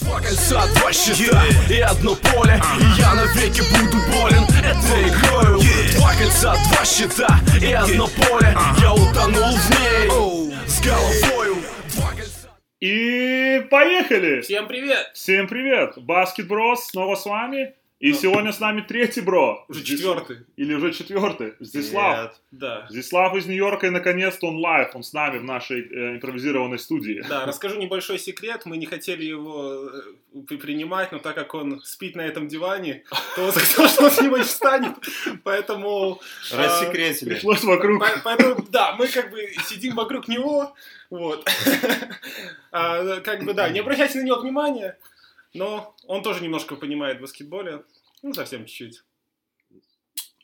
Два кольца, два щита и одно поле И я навеки буду болен этой игрою Два кольца, два щита и одно поле Я утонул в ней с головою И поехали! Всем привет! Всем привет! Баскет Брос снова с вами. И Ну. сегодня с нами третий бро. Уже Здесь- четвертый. Или уже четвертый. Здислав. Да. Здислав из Нью-Йорка, и наконец-то он live. Он с нами в нашей э, импровизированной студии. Да, расскажу небольшой секрет. Мы не хотели его э, при- принимать, но так как он спит на этом диване, то он сказал, что он с него не встанет. Поэтому... э, Рассекретили. Пришлось вокруг. по- Поэтому, да, мы как бы сидим вокруг него, вот. А, Как бы, да, не обращайте на него внимания, но он тоже немножко понимает в баскетболе, ну, совсем чуть-чуть.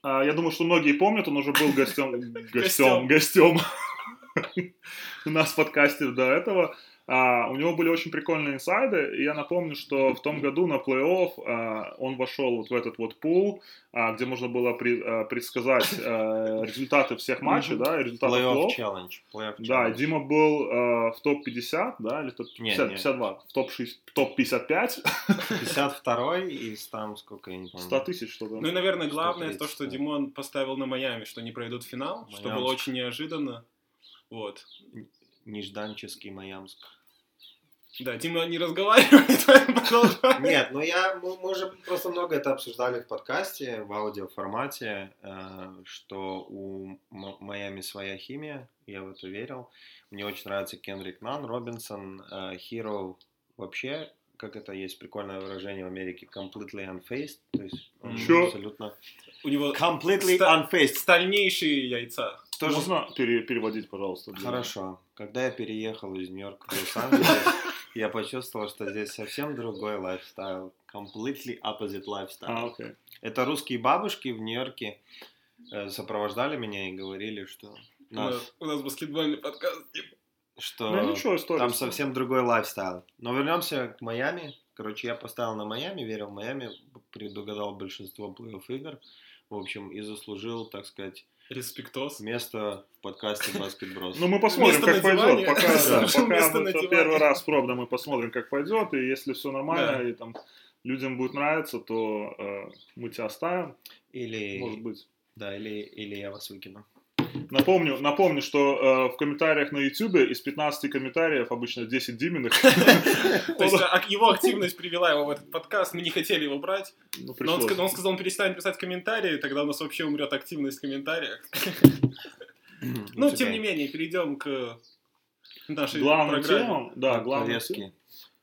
А, я думаю, что многие помнят, он уже был гостем, Гостем. гостем, у нас в подкасте до этого. А, у него были очень прикольные инсайды, и я напомню, что в том году на плей-офф а, он вошел вот в этот вот пул, а, где можно было при- а, предсказать а, результаты всех матчей, да, и результаты Плей-офф плей-офф. челлендж. Плей-офф Да, и. Дима был э, в топ-50, да, или топ Не, 50, не. 52, в топ-6 топ-55, 52 из там сколько, я не помню. 100 тысяч что-то. Ну и, наверное, главное то, 130, что да. Димон поставил на Майами, что они пройдут финал, что было Майамск. очень неожиданно. Вот. Нежданческий Маямск. Да, Дима не разговаривает. Нет, ну я, мы, мы уже просто много это обсуждали в подкасте, в аудиоформате, э, что у М- Майами своя химия, я в это верил. Мне очень нравится Кендрик Нан, Робинсон, э, Hero вообще, как это есть прикольное выражение в Америке, completely unfazed, то есть он Чё? абсолютно У него completely Ста- unfazed. стальнейшие яйца. Тоже Можно пере- переводить, пожалуйста? для- Хорошо. Когда я переехал из Нью-Йорка в Лос-Анджелес, я почувствовал, что здесь совсем другой лайфстайл. Completely opposite А, lifestyle. окей. Это русские бабушки в Нью-Йорке э, сопровождали меня и говорили, что, У нас- у нас баскетбольный подкаст. что Ну ничего, история. там совсем другой лайфстайл. Но вернемся к Майами. Короче, я поставил на Майами, верил в Майами, предугадал большинство плей-офф игр. В общем, и заслужил, так сказать, Респектос. место в подкасте Баскет Брос. Ну, мы посмотрим, Место как пойдет. Пока, да, пока первый раз пробно, мы посмотрим, как пойдет. И если все нормально, Да. и там людям будет нравиться, то э, мы тебя оставим, Или, может быть. да, или, или я вас выкину. Напомню, напомню, что э, в комментариях на YouTube из 15 комментариев обычно 10 Диминых. То есть а, его активность привела его в этот подкаст. Мы не хотели его брать. Ну, Но он, сказал, он перестанет писать комментарии, тогда у нас вообще умрет активность в комментариях. Ну, тем не менее, перейдем к нашей Главным темам, да, главным темам. Повестки.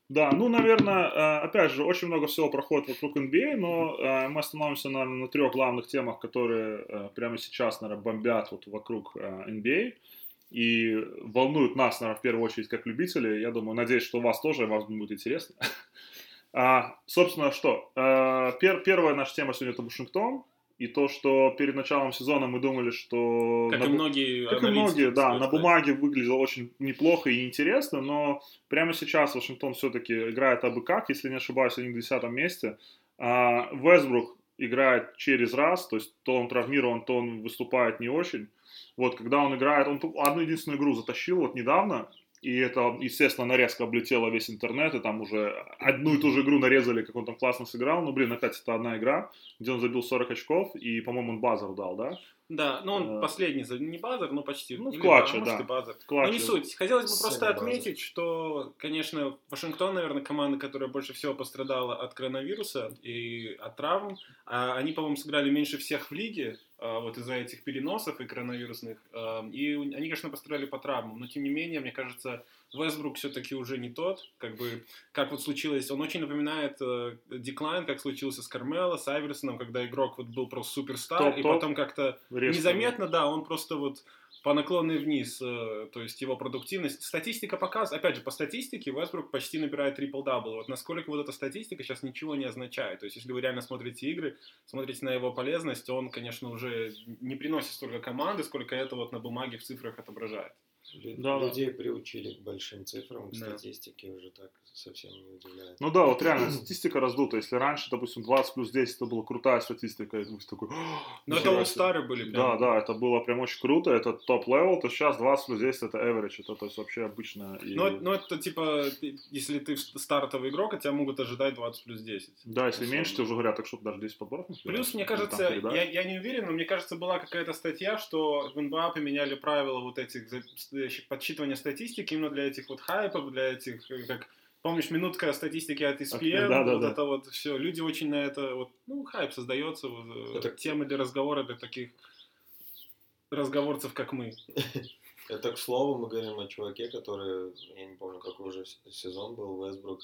Да, ну, наверное, э, опять же, очень много всего проходит вокруг NBA, но э, мы остановимся, наверное, на трех главных темах, которые э, прямо сейчас, наверное, бомбят вот вокруг NBA и волнуют нас, наверное, в первую очередь, как любителей. Я думаю, надеюсь, что у вас тоже, вам будет интересно. А, собственно, что? Э, пер- первая наша тема сегодня это Вашингтон. И то, что перед началом сезона мы думали, что... Как на и многие как и многие, да, на бумаге выглядело очень неплохо и интересно, но прямо сейчас Вашингтон все-таки играет абы как, если не ошибаюсь, они на десятом месте. А Вестбрук играет через раз, то есть то он травмирован, то он выступает не очень. Вот, когда он играет, он одну единственную игру затащил вот недавно, и это, естественно, нарезка облетела весь интернет, и там уже одну и ту же игру нарезали, как он там классно сыграл. Ну, блин, опять это одна игра, где он забил 40 очков, и, по-моему, он базар дал, да? Да, ну он Э, последний, не базар, но почти. ну, Или клатче, да, да. базар. В клатче. Ну, не суть. Хотелось бы просто Сильный базар. отметить, что, конечно, Вашингтон, наверное, команда, которая больше всего пострадала от коронавируса и от травм. А они, по-моему, сыграли меньше всех в лиге, а, вот из-за этих переносов и коронавирусных. А, И они, конечно, пострадали по травмам, но тем не менее, мне кажется, Вестбрук все-таки уже не тот, как бы, как вот случилось, он очень напоминает э, decline, как случился с Кармело, с Айверсоном, когда игрок вот был просто суперстар, и Топ-топ. потом как-то незаметно, да, он просто вот по наклонной вниз, э, то есть его продуктивность. Статистика показывает, опять же, по статистике Вестбрук почти набирает трипл-дабл. Вот насколько вот эта статистика сейчас ничего не означает. То есть если вы реально смотрите игры, смотрите на его полезность, он, конечно, уже не приносит столько команды, сколько это вот на бумаге в цифрах отображает. Да, да. Людей приучили к большим цифрам, к Да. статистике уже так совсем не удивляет. Ну да, вот реально статистика раздута. Если раньше, допустим, 20 плюс 10 это была крутая статистика, и ты такой... Но «Нифига это себе». all-star'ы были Да, прям. да, это было прям очень круто, это топ-левел, то сейчас 20 плюс 10 это average, это то есть вообще обычно. И... Ну, это- ну, это типа, если ты стартовый игрок, от тебя могут ожидать 20 плюс 10. да, если условно. меньше, ты уже говорят, так что даже 10 подборов не Плюс, мне кажется, я, я не уверен, но мне кажется, была какая-то статья, что в НБА поменяли правила вот этих подсчитывания статистики именно для этих вот хайпов, для этих, э, как Помнишь, минутка статистики от ESPN, Да, да, вот да. это вот все. Люди очень на это, вот, ну, хайп создается, вот, э, Это- темы для разговора для таких разговорцев, как мы. Это, к слову, мы говорим о чуваке, который, я не помню, какой уже сезон был, Вестбрук,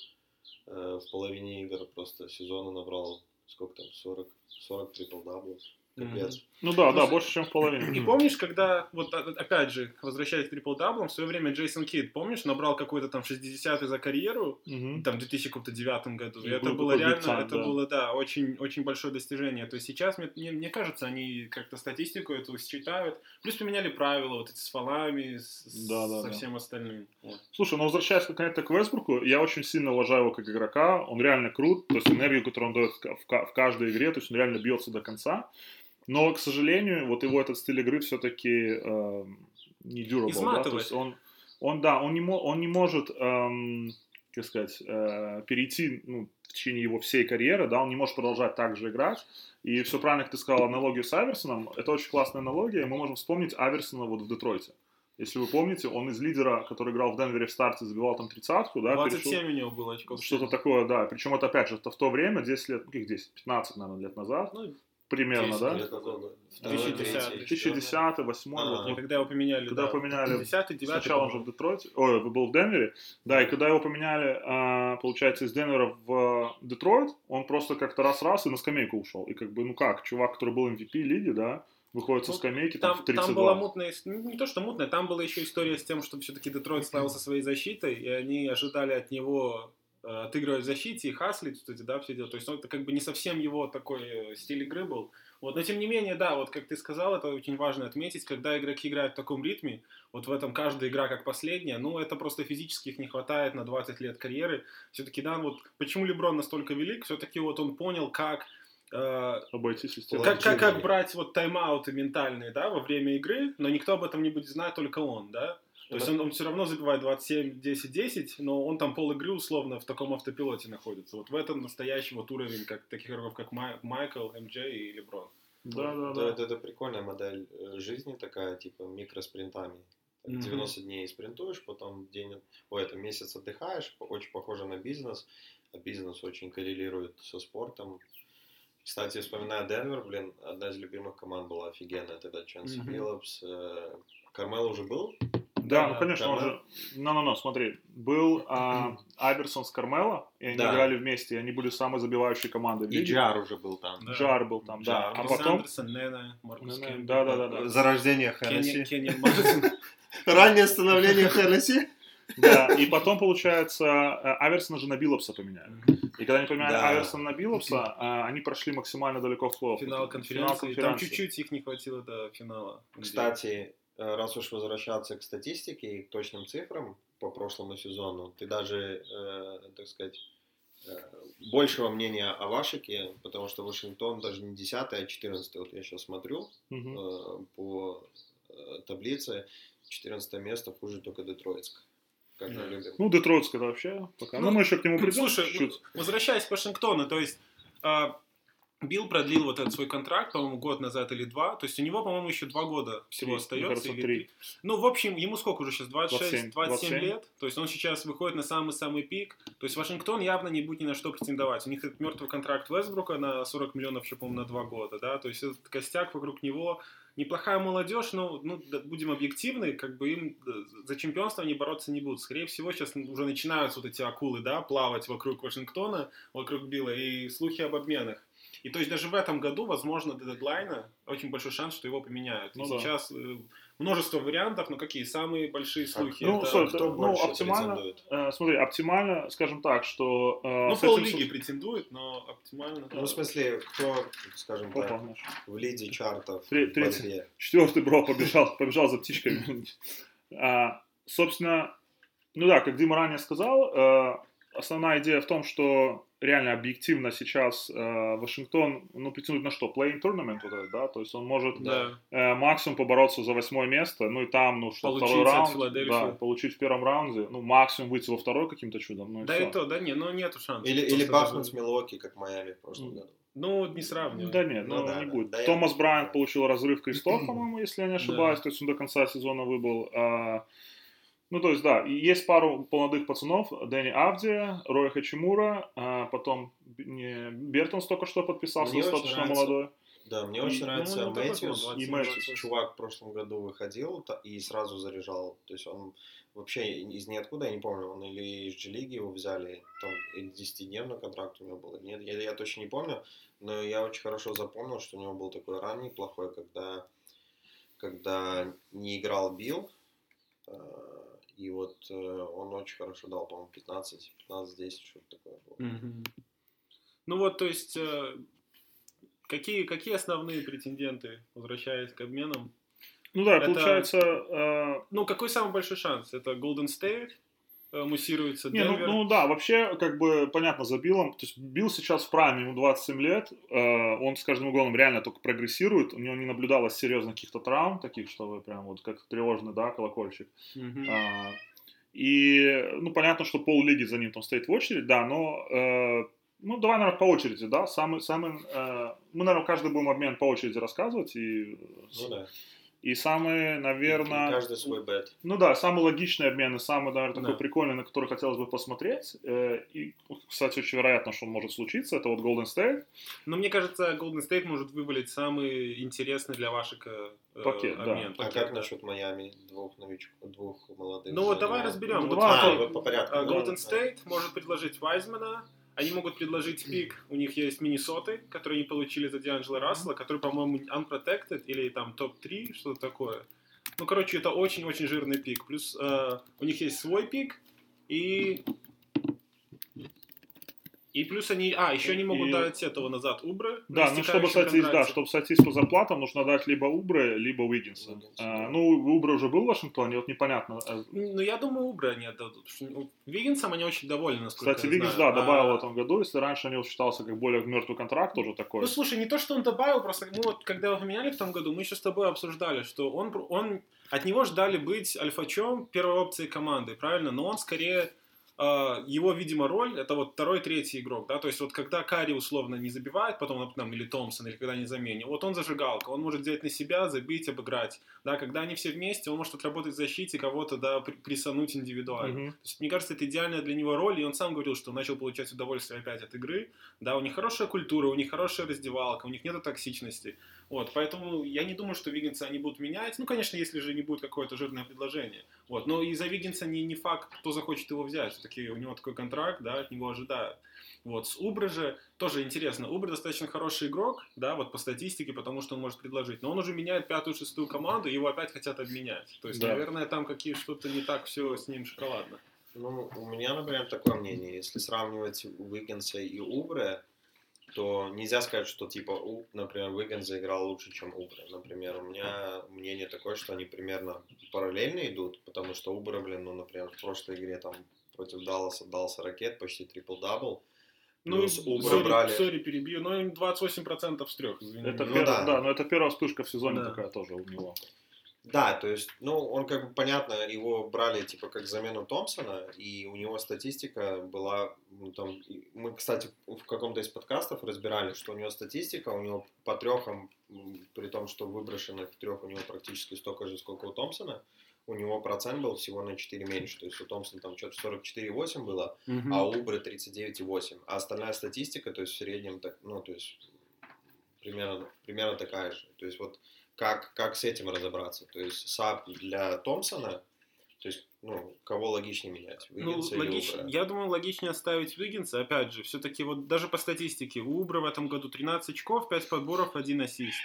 э, в половине игр просто сезона набрал, сколько там, 40, 40 трипл-даблов. Капец. Ну да, да, Слушай, больше, чем в половине. И помнишь, когда, вот а- опять же, возвращаясь к трипл-даблам, в свое время Джейсон Кид, помнишь, набрал какой-то там 60-й за карьеру, там в 2009 году. И И это был было реально, это да. было, да, очень, очень большое достижение. То есть сейчас, мне, мне, мне кажется, они как-то статистику эту считают. Плюс поменяли правила вот эти с фолами, с, с- Да, да, со да. всем остальным. Вот. Слушай, ну возвращаясь конкретно к Вестбруку, я очень сильно уважаю его как игрока, он реально крут, то есть энергию, которую он дает в каждой игре, то есть он реально бьется до конца. Но, к сожалению, вот его этот стиль игры все-таки не durable, да, то Изматывает. есть он, он, да, он не, мо- он не может, эм, как сказать, э, перейти, ну, в течение его всей карьеры, да, он не может продолжать так же играть. И все правильно, как ты сказал, аналогию с Аверсоном, это очень классная аналогия, мы можем вспомнить Аверсона вот в Детройте. Если вы помните, он из лидера, который играл в Денвере в старте, забивал там тридцатку, да, 27 перешел- у него было очков. что-то такое, да. Причем это опять же, это в то время, 10 лет, ну, каких 10, 15, наверное, лет назад, Ну, примерно, 10 да? Какой год? Второй, 2010. третий, 2010, 2008, А, вот, когда его поменяли, Когда да, поменяли 10 9 Сначала он же в Детройте, ой, был в Денвере, да, и когда его поменяли, а, получается, из Денвера в Детройт, он просто как-то раз-раз и на скамейку ушел. И как бы, ну как, чувак, который был MVP лиги, да, выходит со Ну, скамейки там, Там, в 32. там была мутная, ну, не то что мутная, там была еще история с тем, что все-таки Детройт славился своей защитой, и они ожидали от него отыгрывать в защите и хаслить, кстати, да, все дела. То есть, ну, это как бы не совсем его такой э, стиль игры был. Вот, но тем не менее, да, вот как ты сказал, это очень важно отметить, когда игроки играют в таком ритме, вот в этом каждая игра как последняя, ну, это просто физически их не хватает на 20 лет карьеры. Все-таки, да, вот почему Леброн настолько велик, все-таки вот он понял, как э, Обойти систему. как, как, как брать вот тайм-ауты ментальные, да, во время игры, но никто об этом не будет знать, только он, да. То есть он, он все равно забивает 27, 10, 10, но он там пол игры условно в таком автопилоте находится. Вот в этом настоящий вот уровень как, таких игроков, как Май- Майкл, МД и Леброн. Да, да, Это, да. это, это прикольная модель э, жизни такая, типа микроспринтами. Так, Мгм. 90 дней спринтуешь, потом день, ой, это месяц отдыхаешь, очень похоже на бизнес, а бизнес очень коррелирует со спортом. Кстати, вспоминая Денвер, блин, одна из любимых команд была офигенная тогда, Мгм. Биллопс. э, Кармел уже был? Да, Да, ну конечно, он же... Ну-ну-ну, смотри. Был а, Айверсон с Кармело, и они Да. играли вместе, и они были самой забивающей командой И. Джар уже был там. Да. Джар был там, да. Джар. А Крис потом... Андерсон, Нена, Маркус Нена, Кемпбелл, да, да, да, да. За рождение Кенни, Хеннесси. Кенни Мартин. Раннее становление Хеннесси. Да, и потом, получается, э, Аверсона же на Биллопса поменяли. И когда они поменяли Да. Аверсона на Биллопса, э, они прошли максимально далеко в плей Финал конференции. Там чуть-чуть их не хватило до финала. Кстати, раз уж возвращаться к статистике и к точным цифрам по прошлому сезону, ты даже, э, так сказать, э, большего мнения о Вашике, потому что Вашингтон даже не 10 а 14 Вот я сейчас смотрю э, по э, таблице, 14 место хуже только Детройтск. Как мы любим. Ну, Детройтская это вообще пока. Ну, Ну, мы еще к нему придем Слушай, чуть-чуть. возвращаясь к Вашингтону, то есть а, Билл продлил вот этот свой контракт, по-моему, год назад или два. То есть у него, по-моему, еще два года всего Три, остается. или три. Ну, в общем, ему сколько уже сейчас? 26, 27, 27, 27. лет. То есть он сейчас выходит на самый-самый пик. То есть Вашингтон явно не будет ни на что претендовать. У них этот мертвый контракт Вестбрука на 40 миллионов, еще, по-моему, на два года. Да? То есть этот костяк вокруг него. Неплохая молодежь, но ну, будем объективны, как бы им э, за чемпионство они бороться не будут. Скорее всего, сейчас уже начинаются вот эти акулы, да, плавать вокруг Вашингтона, вокруг Билла, и слухи об обменах. И то есть даже в этом году, возможно, до дедлайна очень большой шанс, что его поменяют. Ну и да. сейчас э, множество вариантов, но какие самые большие слухи? Ну, это... sorry, кто ну, больше оптимально, э, смотри, оптимально, скажем так, что... э, ну, с этим пол-лиги с- претендует, но оптимально. Ну, в смысле, кто, скажем Опа, так, наш. в лиде чартов Три- борьбе? Четвертый бро побежал, побежал за птичками. А, собственно, ну да, как Дима ранее сказал, э, основная идея в том, что реально объективно сейчас э, Вашингтон, ну, претендует на что? Playing tournament вот этот, да? То есть он может Да. э, максимум побороться за восьмое место, ну и там, ну, что, Получить второй раунд, да, получить в первом раунде, ну, максимум выйти во второй каким-то чудом, ну и Да всё. и то, да, не, ну нету шансов. Или, или бахнуть даже- с Милуоки, как Майами в прошлом М. году. Ну, не сравнивай. Да нет, Ну ну, да, не да. будет. Да, я- Томас Брайант да. получил разрыв крестов, по-моему, если я не ошибаюсь, то есть он до конца сезона выбыл. А, ну, то есть, да, есть пару молодых пацанов, Дэнни Авдия, Роя Хачимура, а, потом Бертонс только что подписался, Мне достаточно нравится. молодой. Да, мне И- очень ну, нравится ну, такой Мэтьюс. И 27, Мэтьюс. 28. Чувак в прошлом году выходил и сразу заряжал. То есть он вообще из ниоткуда, я не помню, он или из G-лиги его взяли, там или 10-дневный контракт у него был. Нет, я, я точно не помню, но я очень хорошо запомнил, что у него был такой ранний плохой, когда, когда не играл Билл, э, и вот э, он очень хорошо дал, по-моему, 15, 15-10, что-то такое было. Мгм. Ну вот, то есть, э, какие, какие основные претенденты, возвращаясь к обменам? Ну да, Это- получается... э, Ну, какой самый большой шанс? Это Golden State, муссируется Не, ну, Денвер. ну да, вообще, как бы, понятно, за Биллом, то есть Билл сейчас в прайме, ему 27 лет, э, он с каждым годом реально только прогрессирует, у него не наблюдалось серьезно каких-то травм, таких, чтобы прям вот как тревожный, да, колокольчик. Мгм. А, и, ну, понятно, что пол лиги за ним там стоит в очередь, да, но, э, ну, давай, наверное, по очереди, да, самый, самый, э, мы, наверное, каждый будем обмен по очереди рассказывать, и, Ну да. И самый, И наверное... каждый свой бет. Ну да, самый логичный обмен и самый, наверное, такой Да. прикольный, на который хотелось бы посмотреть. Э, И, кстати, очень вероятно, что он может случиться. Это вот Golden State. Но мне кажется, Golden State может вывалить самый интересный для Вашика э, Пакет, да. обмен. А Пакет, как да. насчет Майами, двух новичков, двух молодых? Ну вот давай разберем. Ну, Вот два, А, вот по порядку. А, да, Golden да. State может предложить Вайзмана, они могут предложить пик, у них есть Миннесоты, которые они получили за Дианджело Рассела, который, по-моему, unprotected или там топ-3, что-то такое. Ну, короче, это очень-очень жирный пик. Плюс э, у них есть свой пик, и... И плюс они... А, еще они могут И- дать этого назад Убры. Да, ну чтобы сойтись, да, чтобы сойтись по зарплатам, нужно дать либо Убры, либо Уиггинса. Уиггинса, А, да. ну, Убры уже был в Вашингтоне, вот непонятно. э, Ну, я думаю, Убры они отдадут. ну, Виггинсом они очень довольны, насколько Кстати, знаю. да, добавил А- в этом году. Если раньше у него считался как более мертвый контракт, тоже такой. Ну, слушай, не то, что он добавил, просто мы вот, когда его поменяли в том году, мы еще с тобой обсуждали, что он, он от него ждали быть альфачом первой опции команды, правильно? Но он скорее, его, видимо, роль, это вот второй, третий игрок, да, то есть вот когда Карри условно не забивает, потом, там, или Томпсон, или когда не замене, вот он зажигалка, он может взять на себя, забить, обыграть, да, когда они все вместе, он может отработать в защите, кого-то, да, при- присануть индивидуально. Мгм. То есть, мне кажется, это идеальная для него роль, и он сам говорил, что начал получать удовольствие опять от игры. Да, у них хорошая культура, у них хорошая раздевалка, у них нет токсичности. Вот, поэтому я не думаю, что Виггинса они будут менять. Ну, конечно, если же не будет какое-то жирное предложение. Вот, но из-за Виггинса не, не факт, кто захочет его взять. Все-таки у него такой контракт, да, от него ожидают. Вот, с Убры же тоже интересно. Убры достаточно хороший игрок, да, вот по статистике, потому что он может предложить. Но он уже меняет пятую-шестую команду, и его опять хотят обменять. То есть, Да. наверное, там какие что-то не так все с ним шоколадно. Ну, у меня, например, такое мнение. Если сравнивать Уиггинса и Убре, то нельзя сказать, что, типа, У- например, Уиггинс заиграл лучше, чем Убре. Например, у меня мнение такое, что они примерно параллельно идут, потому что Убре, блин, ну, например, в прошлой игре там против Далласа 40 дал с чем-то, почти трипл-дабл. Ну, Плюс брали... сори, перебью, но им 28% с трех, извини. Это Ну пер- да. да. но это первая вспышка в сезоне Да. такая тоже у него. Да, то есть, ну, он как бы, понятно, его брали, типа, как замену Томпсона, и у него статистика была, ну, там, мы, кстати, в каком-то из подкастов разбирали, что у него статистика, у него по трехам, при том, что выброшенных трех у него практически столько же, сколько у Томпсона, у него процент был всего на 4 меньше, то есть у Томпсона там что-то 44,8 было, Мгм. а у Убры 39,8, а остальная статистика, то есть в среднем, так, ну, то есть примерно, примерно такая же. То есть вот как, как с этим разобраться? То есть САП для Томпсона, то есть, ну, кого логичнее менять? Ну, или логич-? Я думаю, логичнее оставить Виггинса. Опять же, все-таки вот даже по статистике, у Убре в этом году 13 очков, 5 подборов, 1 ассист.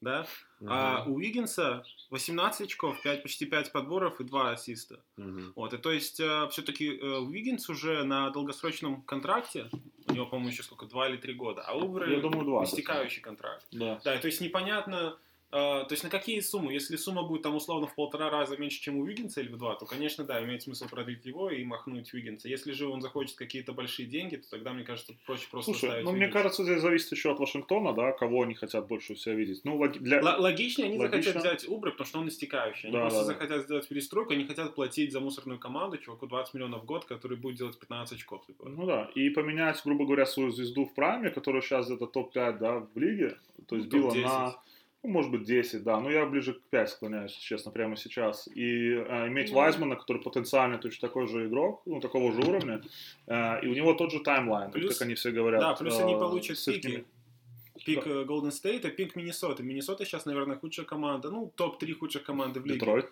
Да? А Мгм. у Уиггинса 18 очков, 5, почти 5 подборов и 2 ассиста. Мгм. Вот, и то есть все-таки Уиггинс уже на долгосрочном контракте, у него, по-моему, еще сколько, 2 или 3 года, а Убра Я думаю, два, истекающий контракт. Да. Да, то есть непонятно, Э, то есть на какие суммы? Если сумма будет там условно в полтора раза меньше, чем у Виггинса или в два, то, конечно, да, имеет смысл продлить его и махнуть Виггинса. Если же он захочет какие-то большие деньги, то тогда, мне кажется, проще просто Слушай, ну мне Виггинса. кажется, здесь зависит еще от Вашингтона, да, кого они хотят больше всего видеть. Ну, логи- для... Л- логичнее они Логично. захотят взять Убры, потому что он истекающий. Они Да, просто да, захотят сделать перестройку, они хотят платить за мусорную команду чуваку 20 миллионов в год, который будет делать 15 очков. типа. Ну да, и поменять, грубо говоря, свою звезду в прайме, которая сейчас где-то топ-5, да, в лиге, то есть Ну, била топ-10. на, ну, может быть, 10, да, но я ближе к 5 склоняюсь, честно, прямо сейчас. И э, иметь Ну. Вайзмана, который потенциально точно такой же игрок, ну, такого же уровня, э, и у него тот же таймлайн, Плюс- как они все говорят. Да, плюс они э, получат с пики. Пик э, Golden State и пик Миннесоты. Миннесота сейчас, наверное, худшая команда. Ну, топ-3 худших команды в лиге. Детройт.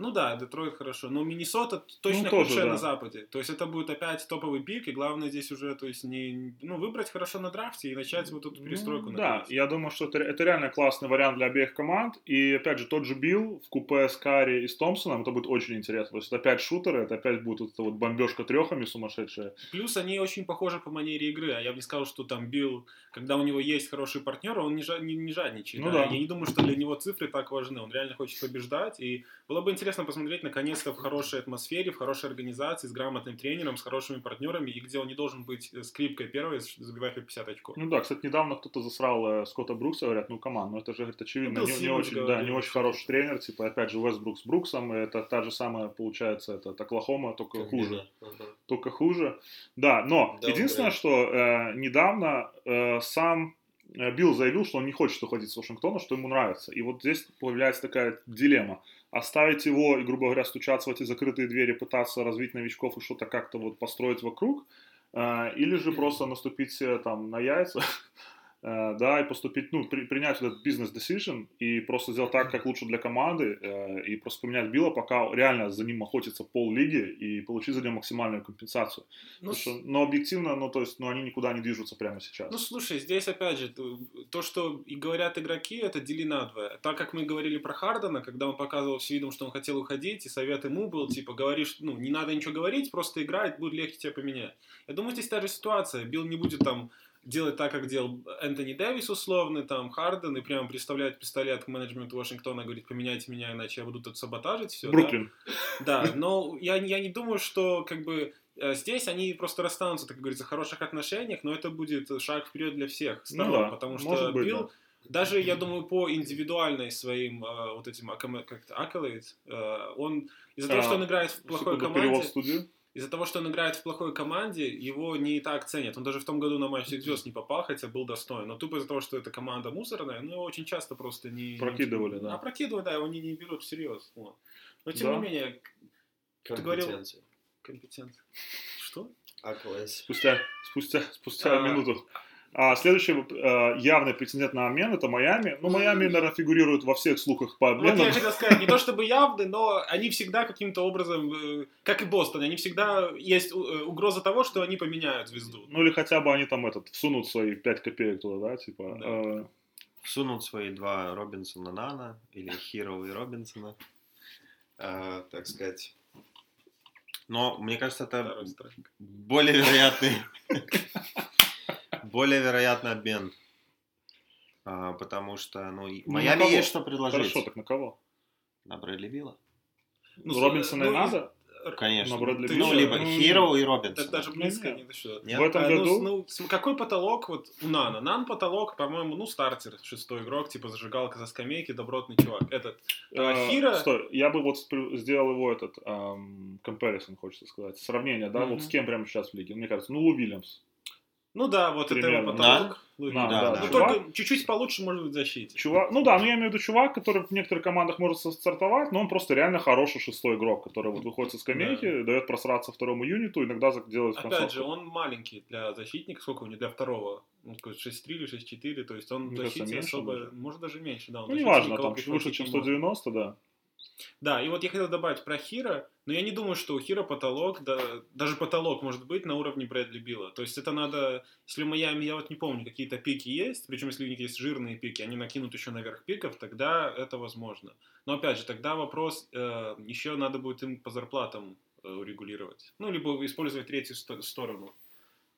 Ну да, Детройт хорошо. Но Миннесота точно Ну, тоже, худшая да. на Западе. То есть это будет опять топовый пик, и главное здесь уже, то есть, не, ну, выбрать хорошо на драфте и начать вот эту перестройку. Ну, да, я думаю, что это, это реально классный вариант для обеих команд. И опять же, тот же Билл в купе с Карри и с Томпсоном, это будет очень интересно. То есть это опять шутеры, это опять будет вот эта вот бомбежка трехами сумасшедшая. Плюс они очень похожи по манере игры. А я бы не сказал, что там Билл, когда у него есть хороший партнер, он не, жа- не, не жадничает. Ну да. да. Я не думаю, что для него цифры так важны. Он реально хочет побеждать. И было бы интересно посмотреть, наконец-то, в хорошей атмосфере, в хорошей организации, с грамотным тренером, с хорошими партнерами, и где он не должен быть э, скрипкой первой, забивать по 50 очков. Ну да, кстати, недавно кто-то засрал э, Скотта Брукса, говорят, ну команд, ну это же, говорит, очевидно, Ну, не, не очень, да, не очень хороший тренер, типа, опять же, Вестбрук с Бруксом, и это та же самая, получается, это Оклахома, только хуже. только хуже. Да, но Да, единственное, что э, недавно э, сам Билл заявил, что он не хочет уходить с Вашингтона, что ему нравится. И вот здесь появляется такая дилемма. Оставить его и, грубо говоря, стучаться в эти закрытые двери, пытаться развить новичков и что-то как-то вот построить вокруг, э, или же просто наступить себе там на яйца, э, да, и поступить, ну, при- принять этот бизнес-decision и просто сделать так, как лучше для команды, э, и просто поменять Билла, пока реально за ним охотится пол лиги, и получить за него максимальную компенсацию. Ну, что, но объективно, ну, то есть, ну, они никуда не движутся прямо сейчас. Ну, слушай, здесь опять же, то, то, что и говорят игроки, это дели надвое. Так как мы говорили про Хардена, когда он показывал все видом, что он хотел уходить, и совет ему был, типа, говоришь, ну, не надо ничего говорить, просто играть, будет легче тебя поменять. Я думаю, здесь та же ситуация. Билл не будет там делать так, как делал Энтони Дэвис условный, там, Харден, и прям представляет пистолет к менеджменту Вашингтона, говорит, поменяйте меня, иначе я буду тут саботажить все. Бруклин. Да, но я, я не думаю, что как бы э, здесь они просто расстанутся, так говорится, в хороших отношениях, но это будет шаг вперед для всех сторон, Ну да, потому что быть, Билл, даже, я думаю, по индивидуальной своим э, вот этим как-то accolades, э, он из-за того, А, что он играет в плохой команде, перевод в студию. Из-за того, что он играет в плохой команде, его не так ценят. Он даже в том году на матч всех звезд не попал, хотя был достоин. Но тупо из-за того, что эта команда мусорная, ну, его очень часто просто не... Прокидывали, да. Опрокидывали, да, его не, не берут всерьез. Вот. Но тем Да. не менее, Ты говорил- Компетенция. Что? АКЛС. Спустя, спустя, спустя А. минуту. А следующий э, явный претендент на обмен это Майами. Ну, Майами, наверное, фигурирует во всех слухах по Вот я хотел сказать, не то чтобы явны, но они всегда каким-то образом, э, как и Бостон, они всегда есть э, угроза того, что они поменяют звезду. Ну, или хотя бы они там этот, всунут свои 5 копеек туда, да, типа. Да. э, Всунут свои два Робинсона Нана, или Хиро и Робинсона, э, так сказать. Но мне кажется, это более вероятный, более вероятный обмен. А, потому что, ну, и- Ну, Майами есть что предложить. Хорошо, так на кого? На Брэдли Билла. Ну, с- Робинсона и ну, надо? Конечно. На Брэдли Ты ну, либо ну, Хиро и Это Робинсон. даже близко не до что. Нет? В этом А, ну, году? ну, с- какой потолок вот у Нана? Нан потолок, по-моему, ну, стартер, шестой игрок, типа зажигалка за скамейки, добротный чувак. Этот, а, Э, Хиро- Стой, я бы вот сделал его этот, эм, comparison, хочется сказать, сравнение, да, Мгм. вот с кем прямо сейчас в лиге, мне кажется, ну, Лу Вильямс. Ну да, вот это его Примерно. потолок. Луи. Да, да, Ну, да. только чуть-чуть получше, может быть, в защите. Чувак, ну да, ну я имею в виду чувак, который в некоторых командах может стартовать, но он просто реально хороший шестой игрок, который вот выходит со скамейки, дает просраться второму юниту, иногда делает Опять концовку. же, он маленький для защитника, сколько у него, для второго, ну, такой 6-3 или 6-4, то есть он Мне защите особо, даже. может даже меньше, да. он Ну, неважно, там чуть выше, чем не может. 190, да. Да, и вот я хотел добавить про Хира, но я не думаю, что у Хира потолок, да, даже потолок может быть на уровне Брэдли Билла. То есть это надо, если в Майами, я вот не помню, какие-то пики есть, причем если у них есть жирные пики, они накинут еще наверх пиков, тогда это возможно. Но опять же, тогда вопрос, э, еще надо будет им по зарплатам э, урегулировать. Ну, либо использовать третью сто- сторону.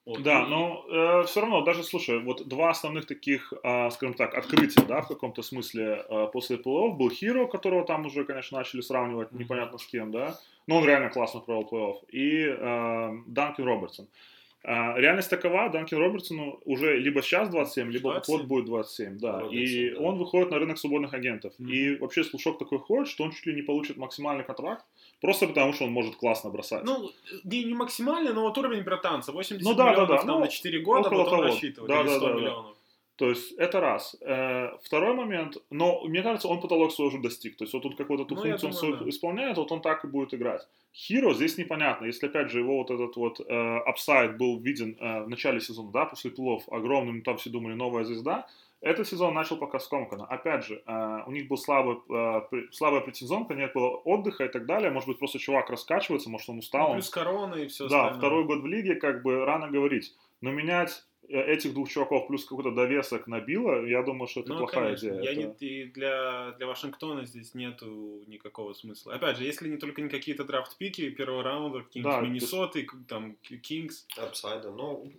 Вот. Да, но все равно, даже слушай, вот два основных таких, а, скажем так, открытия, да, в каком-то смысле а, после плей-офф был Хиро, которого там уже, конечно, начали сравнивать Мгм. непонятно с кем, да, но он реально классно провел плей-офф, и а, Данкин Робертсон. А, реальность такова, Данкин Робертсону уже либо сейчас 27, либо вот 27. будет 27, да, Робертсон, и да. он выходит на рынок свободных агентов, Мгм. и вообще слушок такой ходит, что он чуть ли не получит максимальный контракт, просто потому что он может классно бросать. Ну, не, не максимально, но вот уровень братанца. 80 Ну да, да, миллионов да, там ну, на 4 года, около потом того. рассчитывать. Да, или да, 100 да, да. миллионов. То есть это раз. Э, Второй момент, но мне кажется, он потолок свой уже достиг. То есть вот тут какую-то ту Ну, я функцию он думаю, свою да. исполняет, вот он так и будет играть. Хиро здесь непонятно. Если, опять же, его вот этот вот э, апсайд был виден э, в начале сезона, да, после плов огромным, там все думали, новая звезда, этот сезон начал пока скомканно. Опять же, э, у них был слабый, э, слабая предсезонка, нет было отдыха и так далее. Может быть, просто чувак раскачивается, может, он устал. Ну, плюс корона и все да, остальное. второй год в лиге, как бы рано говорить. Но менять э, этих двух чуваков плюс какой-то довесок на Билла, я думаю, что это Ну, плохая конечно. идея. Я Это- не- и для, для Вашингтона здесь нету никакого смысла. Опять же, если не только не какие-то драфт-пики первого раунда, какие-нибудь Да, есть- Миннесоты, к- там, Кингс. Апсайда. Ну,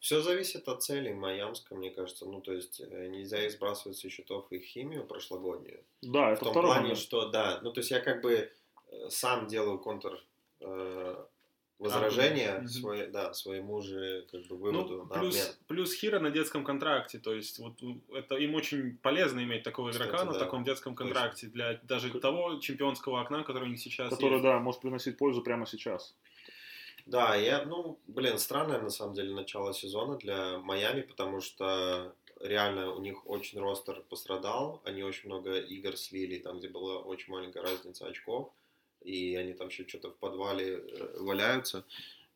все зависит от целей Майамска, мне кажется. Ну, то есть, э, нельзя их сбрасывать со счетов их химию прошлогоднюю. Да, В это том второй плане, момент. что, да, ну, то есть, я как бы э, сам делаю контр э, возражение Аргумент. Мгм. свое, да, своему же, как бы, выводу Ну, на обмен. плюс, плюс Хира на детском контракте, то есть вот это им очень полезно иметь такого Кстати, игрока на да. таком детском Точно. контракте для даже К- того чемпионского окна, который у них сейчас Который, есть. да, может приносить пользу прямо сейчас. Да, я, ну, блин, странное на самом деле начало сезона для Майами, потому что реально у них очень ростер пострадал, они очень много игр слили, там, где была очень маленькая разница очков, и они там еще что-то в подвале э, валяются.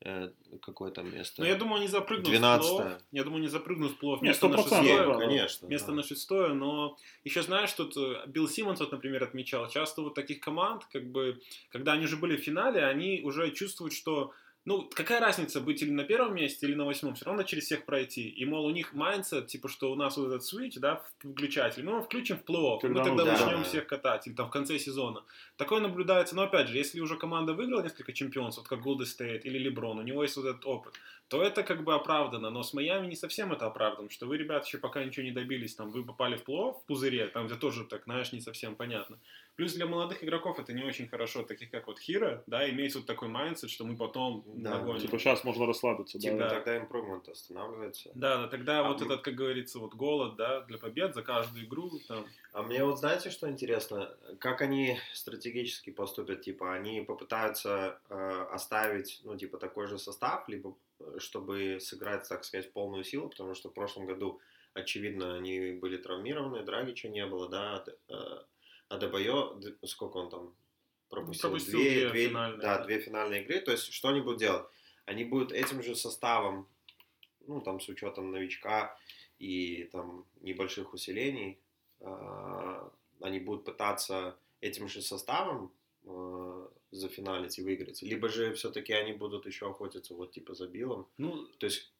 Э, какое там место? Но я думаю, они запрыгнут 12-е. в плей-офф. Я думаю, они запрыгнут в Не, место на 100%, шестое. конечно. Место да. на шестое, но еще знаешь, тут э, Билл Симмонс, вот, например, отмечал, часто вот таких команд, как бы, когда они уже были в финале, они уже чувствуют, что ну, какая разница, быть или на первом месте, или на восьмом, все равно через всех пройти. И, мол, у них mindset, типа, что у нас вот этот switch, да, включатель, мы его включим в плей-офф, мы ну, тогда да, начнем да. всех катать, или там в конце сезона. Такое наблюдается, но опять же, если уже команда выиграла несколько чемпионств, вот как Golden State или Леброн, у него есть вот этот опыт, то это как бы оправдано, но с Майами не совсем это оправдано, что вы, ребята, еще пока ничего не добились, там, вы попали в плей-офф в пузыре, там, где тоже, так, знаешь, не совсем понятно. Плюс для молодых игроков это не очень хорошо, таких как вот Хирро, да, иметь вот такой mindset, что мы потом Да, нагоним. Типа сейчас можно расслабиться, да. Типа, да. да. Тогда improvement останавливается. Да, да, тогда А вот мы- этот, как говорится, вот голод, да, для побед за каждую игру, там, А мне вот знаете, что интересно? Как они стратегически поступят? Типа, они попытаются э, оставить, ну, типа, такой же состав, либо э, чтобы сыграть, так сказать, в полную силу, потому что в прошлом году, очевидно, они были травмированы, Драгича не было, да, Ад- э, Адебайо, д- сколько он там пропустил? Пропустил две финальные, да, да. две финальные игры. То есть, что они будут делать? Они будут этим же составом, ну, там, с учетом новичка и там небольших усилений, а, они будут пытаться этим же составом а, зафиналить и выиграть. Либо же все-таки они будут еще охотиться вот типа за Биллом. ну, То есть,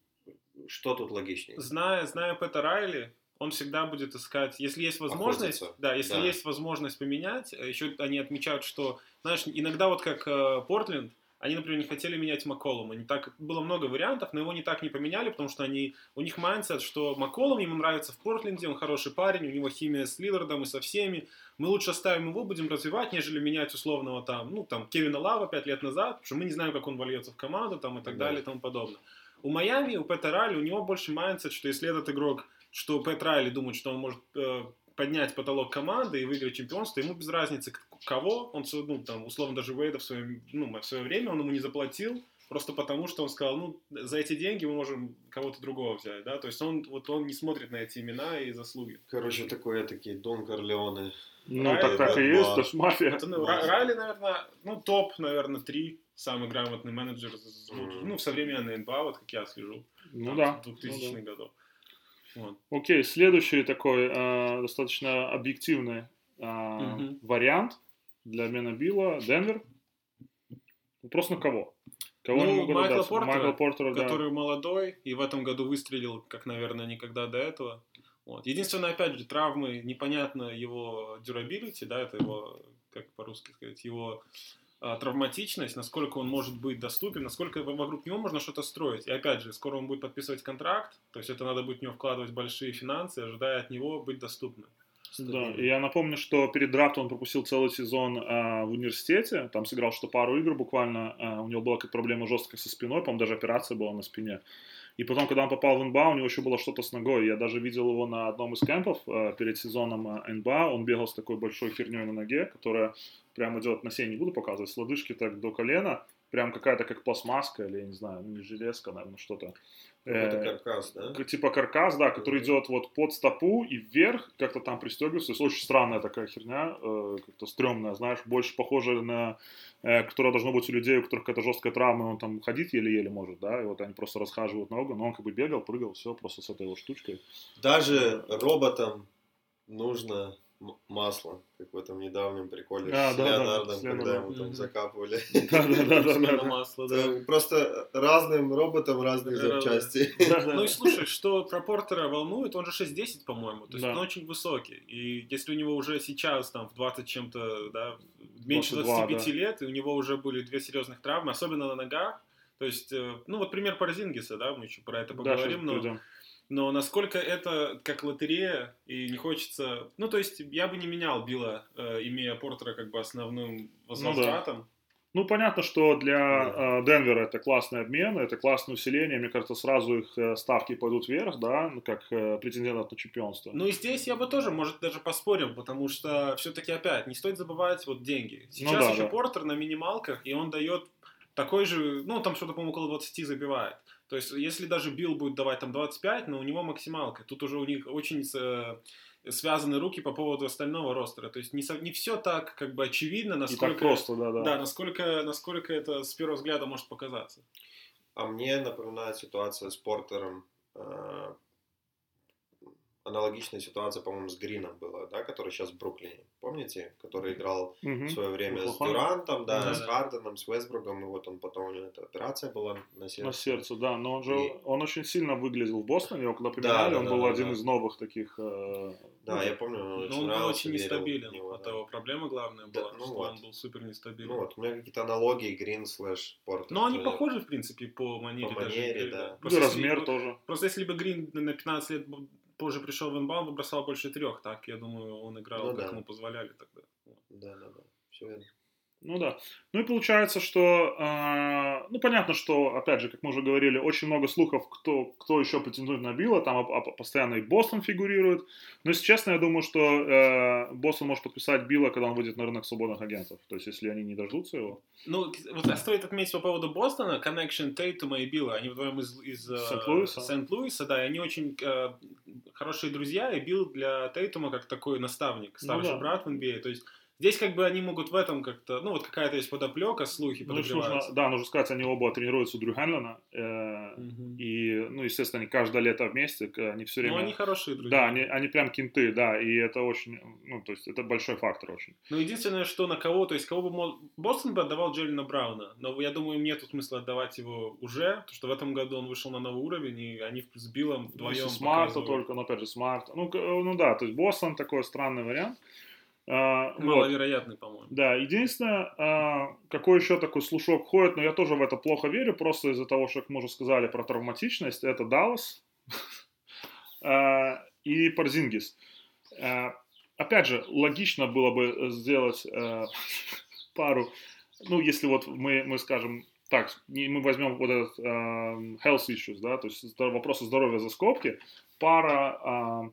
что тут логичнее? зная, зная Пэта Райли, он всегда будет искать, если есть возможность, Охотиться. да, если Да. есть возможность поменять, э, еще они отмечают, что, знаешь, иногда вот как э, Портленд, они, например, не хотели менять Макколума. Не так, было много вариантов, но его не так не поменяли, потому что они, у них mindset, что Макколум ему нравится в Портленде, он хороший парень, у него химия с Лилардом и со всеми. Мы лучше оставим его, будем развивать, нежели менять условного там, ну, там, Кевина Лава пять лет назад, потому что мы не знаем, как он вольется в команду там, и так Да. далее и тому подобное. У Майами, у Райли, у него больше mindset, что если этот игрок, что Пэт Райли думает, что он может э, поднять потолок команды и выиграть чемпионство, ему без разницы кого, он, ну, там, условно, даже Уэйда в свое, ну, в свое время он ему не заплатил, просто потому что он сказал, ну, за эти деньги мы можем кого-то другого взять, да, то есть он, вот он не смотрит на эти имена и заслуги. Короче, такое такие Дон Корлеоне. Ну, Райли, так так и есть, то есть мафия. Это, ну. Ра- Райли, наверное, ну, топ, наверное, три самый грамотный менеджер, Мгм. ну, в современной НБА, вот как я слежу, Ну там, да. с ну 2000-х да. годов. Вот. Окей, следующий такой э, достаточно объективный э, Мгм. вариант для обмена Билла. Денвер. Вопрос на кого? Кого Ну, могут Майкла? Портера, Майкла Портера, да. который молодой и в этом году выстрелил, как, наверное, никогда до этого. Вот. Единственное, опять же, травмы, непонятно его durability, да, это его, как по-русски сказать, его травматичность, насколько он может быть доступен, насколько вокруг него можно что-то строить. И опять же, скоро он будет подписывать контракт, то есть это надо будет в него вкладывать большие финансы, ожидая от него быть доступным. Да, и я напомню, что перед драфтом он пропустил целый сезон а, в университете, там сыграл что пару игр буквально, а, у него была какая-то проблема жесткая со спиной, по-моему, даже операция была на спине. И потом, когда он попал в НБА, у него еще было что-то с ногой. Я даже видел его на одном из кемпов э, перед сезоном э, НБА. Он бегал с такой большой херней на ноге, которая прям идет на сей, не буду показывать, с лодыжки так до колена. Прям какая-то как пластмасска или, я не знаю, ну, не железка, наверное, что-то. Это э, каркас, да? Типа каркас, да, который идет вот под стопу и вверх, как-то там пристегивается. То есть очень странная такая херня, э, как-то стрёмная, знаешь, больше похожая на, э, которая должно быть у людей, у которых какая-то жесткая травма, он там ходить еле-еле может, да, и вот они просто расхаживают ногу, но он как бы бегал, прыгал, все, просто с этой вот штучкой. Даже роботам нужно масло, как в этом недавнем приколе а, с да, Леонардом, да, когда ему там закапывали. Да-да-да. масло, да. Просто разным роботам разные запчасти. Ну и слушай, что про Портера волнует, он же 6'10, по-моему, то есть он очень высокий. И если у него уже сейчас там в 20 чем-то, да, меньше 25 лет, и у него уже были две серьезных травмы, особенно на ногах, то есть, э, ну вот пример Парзингиса, да, мы еще про это поговорим, но но насколько это как лотерея, и не хочется... Ну, то есть, я бы не менял Билла, э, имея Портера как бы основным возвратом. Ну, да. Ну, понятно, что для э, Денвера это классный обмен, это классное усиление. Мне кажется, сразу их э, ставки пойдут вверх, да, ну, как э, претендентов на чемпионство. Ну и здесь я бы тоже, может, даже поспорил, потому что все-таки опять не стоит забывать вот деньги. Ну Сейчас ну, да, еще да. Портер на минималках, и он дает такой же, ну, там что-то, по-моему, около 20 забивает. То есть, если даже Билл будет давать там 25, но у него максималка. Тут уже у них очень связаны руки по поводу остального ростера. То есть, не, не все так как бы очевидно, насколько... И так просто, да, да. Да, насколько, насколько это с первого взгляда может показаться. А мне напоминает ситуация с Портером э, аналогичная ситуация, по-моему, с Грином была, да, который сейчас в Бруклине. Помните? Который играл угу. в свое время с Дюрантом, да, да, с Харденом, с Вестбругом, и вот он потом, у него эта операция была на сердце. На сердце, да, но он же, и... он очень сильно выглядел в Бостоне, его когда поменяли, да, да, он да, был да, один да. из новых таких... Э... Да, ну, я помню, он очень Но он был очень нестабилен, него, от да. того проблема главная была, да, ну что вот. он был супер нестабилен. Ну вот, у меня какие-то аналогии Грин слэш Портер. Но они похожи, в принципе, по манере. По манере, даже. да. Просто ну, размер тоже. Просто если бы Грин на 15 лет позже пришел в НБА, он бросал больше трех, так, я думаю, он играл, ну, как да. ему позволяли тогда. Да, да, да, все верно. Ну да. Ну и получается, что, э, ну понятно, что, опять же, как мы уже говорили, очень много слухов, кто, кто еще претендует на Билла, там а, а, постоянно и Бостон фигурирует. Но, если честно, я думаю, что э, Бостон может подписать Билла, когда он выйдет на рынок свободных агентов. То есть, если они не дождутся его. Ну, вот стоит отметить по поводу Бостона, connection Тейтума и Билла, они вдвоем из, из э, Сент-Луиса. Сент-Луиса, да, и они очень э, хорошие друзья, и Билл для Тейтума как такой наставник, старший ну, да. брат в NBA. То есть, Здесь как бы они могут в этом как-то, ну вот какая-то есть подоплека, слухи ну, нужно, Да, нужно сказать, они оба тренируются у Дрю Хенлена, э, угу. и, ну, естественно, они каждое лето вместе, они все время... Ну, они хорошие друзья. Да, они, они прям кенты, да, и это очень, ну, то есть это большой фактор очень. Ну, единственное, что на кого, то есть кого бы мог... Бостон бы отдавал Джеллина Брауна, но я думаю, им нет смысла отдавать его уже, потому что в этом году он вышел на новый уровень, и они с Биллом вдвоем ну, Смарта только, но опять же, Смарт. Ну, ну да, то есть Бостон такой странный вариант. А, Маловероятный, вот. по-моему. Да, единственное, а, какой еще такой слушок ходит, но я тоже в это плохо верю, просто из-за того, что, как мы уже сказали про травматичность, это Даллас а, и Парзингис. А, опять же, логично было бы сделать а, пару, ну, если вот мы, мы скажем, так, мы возьмем вот этот uh, health issues, да, то есть вопросы здоровья за скобки, пара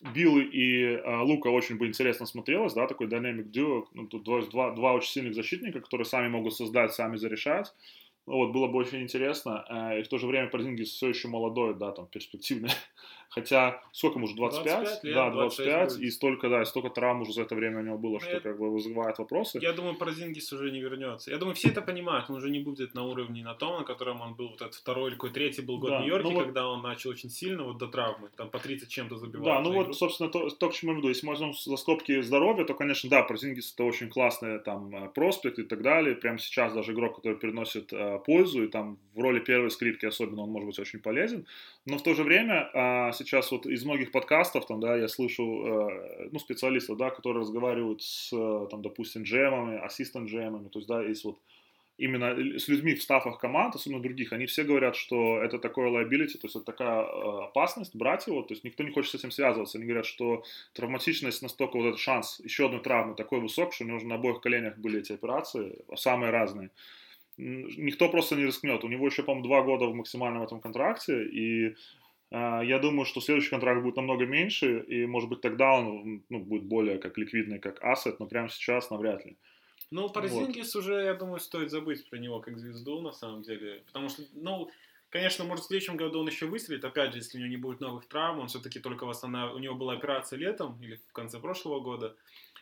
Билл и а, Лука очень бы интересно смотрелось, да, такой динамик duo, ну, тут два, два, два очень сильных защитника, которые сами могут создать, сами зарешать, вот, было бы очень интересно, э, и в то же время Порзингис все еще молодой, да, там, перспективный, Хотя, сколько ему уже, 25? 25 лет, да, 25, и столько, да, и столько травм уже за это время у него было, ну, что я, как бы вызывает вопросы. Я думаю, Паразингис уже не вернется. Я думаю, все это понимают, он уже не будет на уровне на том, на котором он был вот этот второй или какой третий был год да, в Нью-Йорке, ну, когда он начал очень сильно вот до травмы, там по 30 чем-то забивал. Да, ну вот, собственно, то, то, к чему я веду. Если мы возьмем за скобки здоровья, то, конечно, да, Паразингис это очень классный там э, проспект и так далее. Прямо сейчас даже игрок, который переносит э, э, пользу, и там в роли первой скрипки особенно он может быть очень полезен. Но в то же время э, сейчас вот из многих подкастов, там, да, я слышу, э, ну, специалистов, да, которые разговаривают с, там, допустим, джемами, ассистент-джемами, то есть, да, есть вот именно с людьми в стафах команд, особенно других, они все говорят, что это такое liability, то есть это такая э, опасность брать его, то есть никто не хочет с этим связываться. Они говорят, что травматичность настолько, вот этот шанс еще одной травмы такой высок, что у него уже на обоих коленях были эти операции, самые разные. Никто просто не рискнет. У него еще, по-моему, два года в максимальном этом контракте, и э, я думаю, что следующий контракт будет намного меньше, и, может быть, тогда он ну, будет более как ликвидный, как ассет, но прямо сейчас навряд ли. Ну, Парзингис вот. уже, я думаю, стоит забыть про него как звезду, на самом деле. Потому что, ну, конечно, может, в следующем году он еще выстрелит. Опять же, если у него не будет новых травм, он все-таки только восстанавливает. У него была операция летом или в конце прошлого года.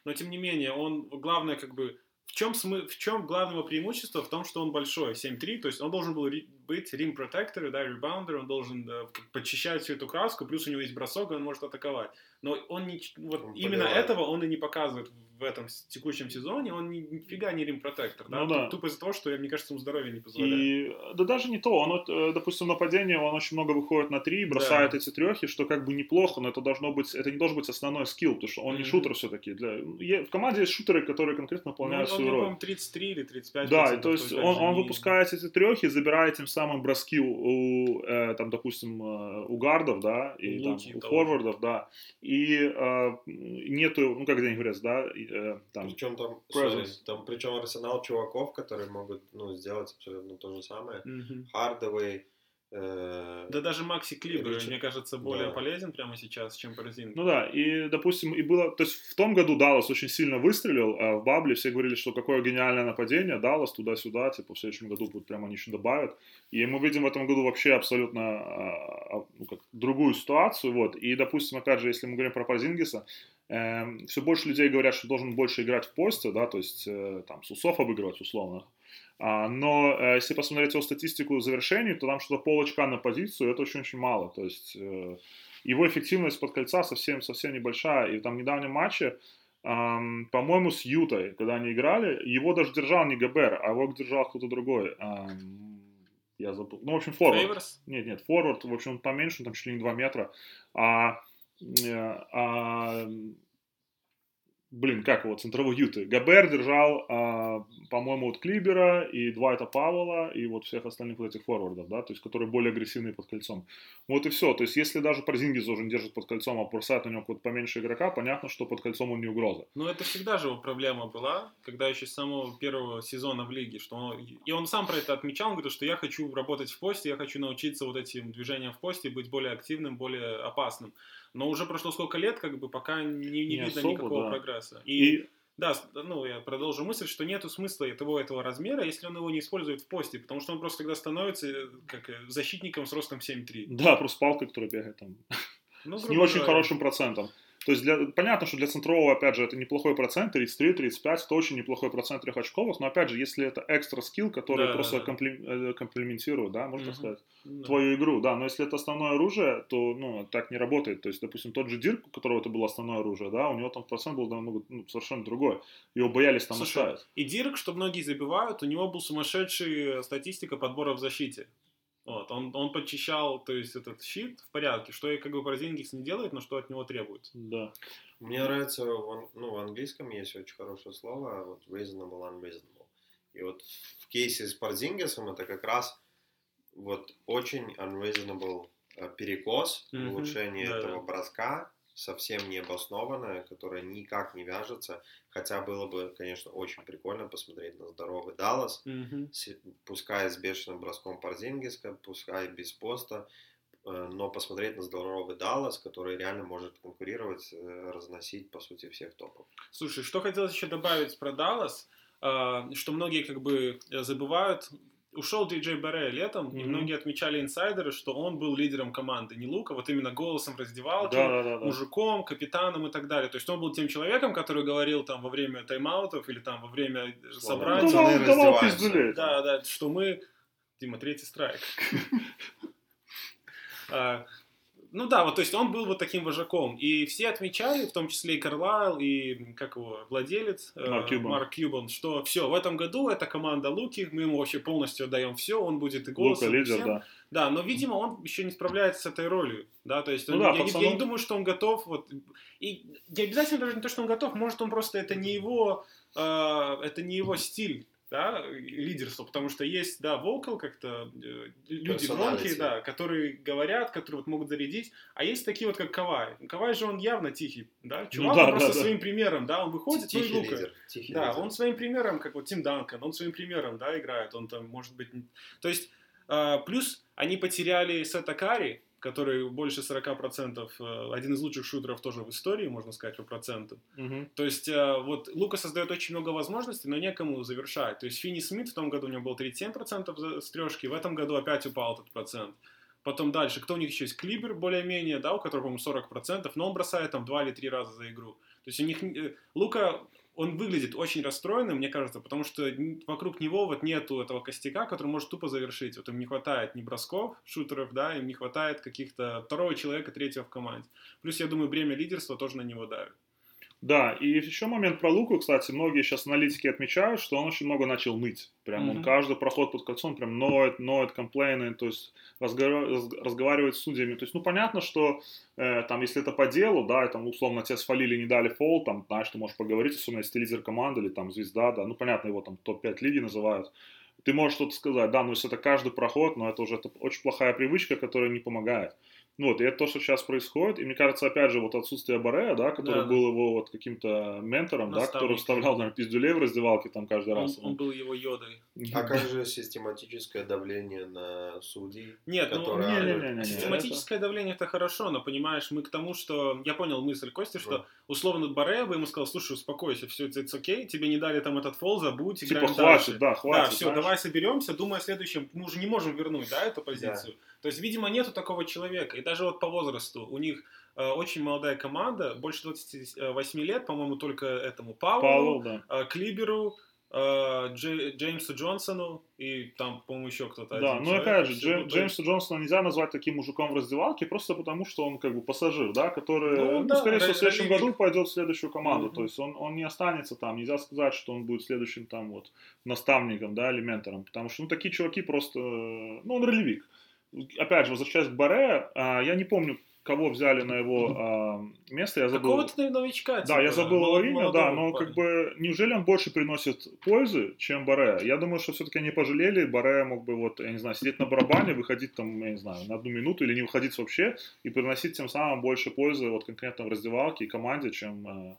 Но, тем не менее, он, главное, как бы, в чем, смы... в чем главное преимущество? В том, что он большой, 7-3, то есть он должен был быть рим протектор, да, ребаундер, он должен да, подчищать всю эту краску, плюс у него есть бросок, и он может атаковать. Но он не, вот он именно поливает. этого он и не показывает в этом текущем сезоне, он ни, нифига не рим-протектор, да? Ну, да. Тупо из-за того, что, мне кажется, ему здоровье не позволяет. И, да даже не то, он, э, допустим, нападение, он очень много выходит на три, бросает да. эти трехи, что как бы неплохо, но это должно быть, это не должен быть основной скилл, потому что он mm-hmm. не шутер все-таки. Для, в команде есть шутеры, которые конкретно выполняют ну, свою роль. Он, 33 или 35. Да, то есть он, он выпускает эти трехи, забирает тем самым броски у, э, там, допустим, э, у гардов, да, и там, у форвардов, да, и э, нету, ну, как они говорят, да, э, там... Причем там, sorry, там, причем арсенал чуваков, которые могут, ну, сделать абсолютно то же самое. Хардовый, mm-hmm Э, да даже Макси Клибер, Ричард... мне кажется, более да. полезен прямо сейчас, чем Порзинг. Ну да, и, допустим, и было... То есть в том году Даллас очень сильно выстрелил, а в Бабле все говорили, что какое гениальное нападение, Даллас туда-сюда, типа в следующем году будет прямо они еще добавят. И мы видим в этом году вообще абсолютно а, а, ну, как, другую ситуацию, вот. И, допустим, опять же, если мы говорим про Порзингиса, э, эм, все больше людей говорят, что должен больше играть в посте, да, то есть э, там Сусов обыгрывать условно. А, но э, если посмотреть его статистику завершений, то там что-то полочка на позицию, это очень-очень мало. То есть э, его эффективность под кольца совсем, совсем небольшая. И в там недавнем матче, по-моему, с Ютой, когда они играли, его даже держал не Габер, а его держал кто-то другой. Я забыл. Ну, в общем, форвард. Фейверс? Нет, нет, форвард, в общем, он поменьше, там чуть ли не 2 метра. А, э, а блин, как его, центровой Юты. Габер держал, а, по-моему, вот Клибера и Двайта Павла и вот всех остальных вот этих форвардов, да, то есть, которые более агрессивные под кольцом. Вот и все. То есть, если даже Парзингис уже держит под кольцом, а бросает на него какого-то поменьше игрока, понятно, что под кольцом он не угроза. Но это всегда же его проблема была, когда еще с самого первого сезона в лиге, что он, и он сам про это отмечал, он говорит, что я хочу работать в посте, я хочу научиться вот этим движениям в посте, быть более активным, более опасным. Но уже прошло сколько лет, как бы пока не, не, не видно особо, никакого да. прогресса. И, и да, ну я продолжу мысль, что нету смысла этого этого размера, если он его не использует в посте, потому что он просто тогда становится э, как э, защитником с ростом 7-3. Да, просто палка, которая бегает там. Ну, с не очень говоря. хорошим процентом. То есть для, понятно, что для центрового, опять же, это неплохой процент, 33-35, это очень неплохой процент трехочковых, но опять же, если это экстра скилл, который да, просто да. Компле, э, комплементирует, да, можно угу. сказать, да. твою игру, да, но если это основное оружие, то, ну, так не работает, то есть, допустим, тот же Дирк, у которого это было основное оружие, да, у него там процент был намного, ну, совершенно другой, его боялись там Слушай, оставить. И Дирк, что многие забивают, у него был сумасшедший статистика подбора в защите. Вот, он, он подчищал, то есть, этот щит в порядке, что и как бы Парзингис не делает, но что от него требуется. Да. Мне нравится, в, ну, в английском есть очень хорошее слово, вот, reasonable, unreasonable. И вот в кейсе с Парзингисом это как раз вот очень unreasonable э, перекос, mm-hmm. улучшение да, этого да. броска, совсем необоснованное, которое никак не вяжется. Хотя было бы, конечно, очень прикольно посмотреть на здоровый Даллас, mm-hmm. с, пускай с бешеным броском Парзингиска, пускай без поста, э, но посмотреть на здоровый Даллас, который реально может конкурировать, э, разносить, по сути, всех топов. Слушай, что хотелось еще добавить про Даллас, э, что многие как бы забывают, ушел Диджей Баре летом, mm-hmm. и многие отмечали инсайдеры, что он был лидером команды, не Лука, вот именно голосом раздевалки, да, да, да, мужиком, капитаном и так далее. То есть он был тем человеком, который говорил там во время тайм-аутов или там во время собраний. Давал, давал пиздюлей. Да, да, что мы... Дима, третий страйк. Ну да, вот то есть он был вот таким вожаком. И все отмечали, в том числе и Карлайл, и как его владелец э, Марк Кьюбан. Марк Кьюбан, что все, в этом году это команда Луки, мы ему вообще полностью отдаем все, он будет и голосом, Лука лидер, всем. да. Да, но, видимо, он еще не справляется с этой ролью, да, то есть Ну он- да, я, пацану- я не думаю, что он готов, вот, и не обязательно даже не то, что он готов, может, он просто, это не его, э, это не его стиль, да, лидерства, потому что есть, да, вокал как-то, э, люди громкие, да, которые говорят, которые вот могут зарядить, а есть такие вот, как Кавай. Кавай же он явно тихий, да, чувак, да, он просто да, да. своим примером, да, он выходит, ну Тихий Лука. лидер. Тихий Да, лидер. он своим примером, как вот Тим Данкан, он своим примером, да, играет, он там, может быть... То есть, э, плюс они потеряли Сета Кари, который больше 40%, э, один из лучших шутеров тоже в истории, можно сказать, по процентам. Мгм. То есть, э, вот Лука создает очень много возможностей, но некому завершать. То есть, Финни Смит в том году у него был 37% за- с трешки, в этом году опять упал этот процент. Потом дальше, кто у них еще есть? Клибер более-менее, да, у которого, по-моему, 40%, но он бросает там 2 или 3 раза за игру. То есть у них... э, Лука, он выглядит очень расстроенным, мне кажется, потому что вокруг него вот нету этого костяка, который может тупо завершить. Вот им не хватает ни бросков, шутеров, да, им не хватает каких-то второго человека, третьего в команде. Плюс, я думаю, бремя лидерства тоже на него давит. Да, и еще момент про Луку, кстати, многие сейчас аналитики отмечают, что он очень много начал ныть. Прям он Мгм. каждый проход под кольцом прям ноет, ноет, комплейнит, то есть разговар- раз- разговаривает с судьями. То есть, ну, понятно, что э, там, если это по делу, да, и там, условно, тебе свалили, не дали фол, там, знаешь, ты можешь поговорить, особенно если ты лидер команды или там звезда, да, ну, понятно, его там топ-5 лиги называют. Ты можешь что-то сказать, да, но если это каждый проход, но это уже это очень плохая привычка, которая не помогает. Ну вот, и это то, что сейчас происходит. И мне кажется, опять же, вот отсутствие Барея, да, который Да, да. был его вот каким-то ментором, да, который вставлял, наверное, пиздюлей в раздевалке там каждый Он, раз. он был его йодой. А как же систематическое давление на судей? Нет, ну, которое- Не-не-не-не. Систематическое давление это хорошо, но понимаешь, мы к тому, что я понял мысль Кости, что Да. условно Баре бы ему сказал, слушай, успокойся, все, это окей, тебе не дали там этот фол, забудь, Типа играем хватит, дальше. да, Да, хватит. все, знаешь. давай соберемся, думай о следующем. Мы уже не можем вернуть, да, эту позицию. То есть, видимо, нету такого человека. Даже вот по возрасту у них э, очень молодая команда, больше 28 лет, по-моему, только этому Пауэллу, Пауэлл, да. э, Клиберу, э, Джей- Джеймсу Джонсону и там, по-моему, еще кто-то. Да, один ну человек. опять же, Джей- ну, то есть- Джеймса Джонсона нельзя назвать таким мужиком в раздевалке, просто потому что он как бы пассажир, да, который, Ну, ну, да, скорее всего, в следующем году пойдет в следующую команду. Мгм. То есть он, он не останется там. Нельзя сказать, что он будет следующим там вот наставником, да, или ментором. Потому что, ну, такие чуваки просто, ну, он ролевик. Опять же, возвращаясь к Баре, а, я не помню, кого взяли на его а, место, я забыл. Какого-то новичка. Да, я типа, забыл его молод- имя, молодого да, но парня. как бы неужели он больше приносит пользы, чем Баре? Я думаю, что все-таки они пожалели, Баре мог бы вот, я не знаю, сидеть на барабане, выходить там, я не знаю, на одну минуту или не выходить вообще и приносить тем самым больше пользы вот конкретно в раздевалке и команде, чем э,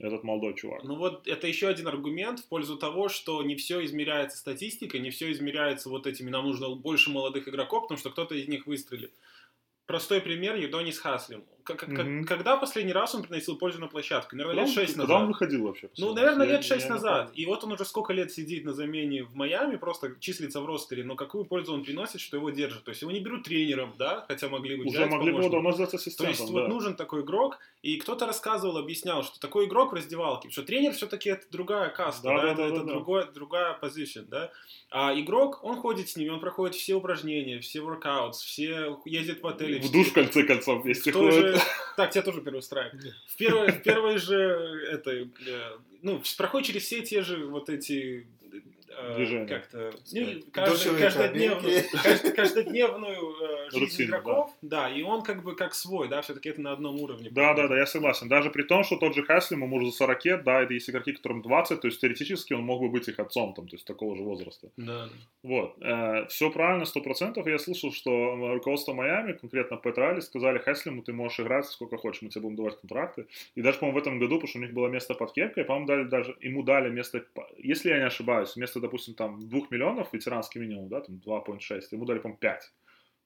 этот молодой чувак. Ну вот это еще один аргумент в пользу того, что не все измеряется статистикой, не все измеряется вот этими, нам нужно больше молодых игроков, потому что кто-то из них выстрелит. Простой пример Юдонис Хаслим. Как-. Когда последний раз он приносил пользу на площадку? Наверное, лет он- 6 Когда он назад. выходил вообще? Ну, наверное? Я- лет 6 я не назад. И вот он уже сколько лет сидит на замене в Майами, просто числится в ростере, но какую пользу он приносит, что его держат. То есть его не берут тренером, да, хотя могли бы Уже взять могли бы его давно То ассистентом, есть да. вот нужен такой игрок, и кто-то рассказывал, объяснял, что такой игрок в раздевалке, что тренер все-таки это другая каста, Да, да, да, это, да, это да, да. другое, другая позиция, да. А игрок, он ходит с ними, он проходит все упражнения, все воркаутс, все ездит в отели. В душ, в конце концов, если тоже... Так, тебя тоже первый устраивает. В в первой же, это, э, ну, проходит через все те же вот эти э, Движения. как-то ну, кажд- душевые каждодневную, кажд- каждодневную э, жизнь Рутину, игроков, да. и он как бы как свой, да, все-таки это на одном уровне. Да, да, да, я согласен. Даже при том, что тот же Хасли, ему уже за 40, да, это есть игроки, которым 20, то есть теоретически он мог бы быть их отцом, там, то есть такого же возраста. Да. Вот. все правильно, сто процентов. Я слышал, что руководство Майами, конкретно Пэт Райли, сказали Хаслиму, ты можешь играть сколько хочешь, мы тебе будем давать контракты. И даже, по-моему, в этом году, потому что у них было место под кепкой, по-моему, дали даже, ему дали место, если я не ошибаюсь, вместо, допустим, там 2 миллионов, ветеранский минимум, да, там 2,6, ему дали, по-моему, 5.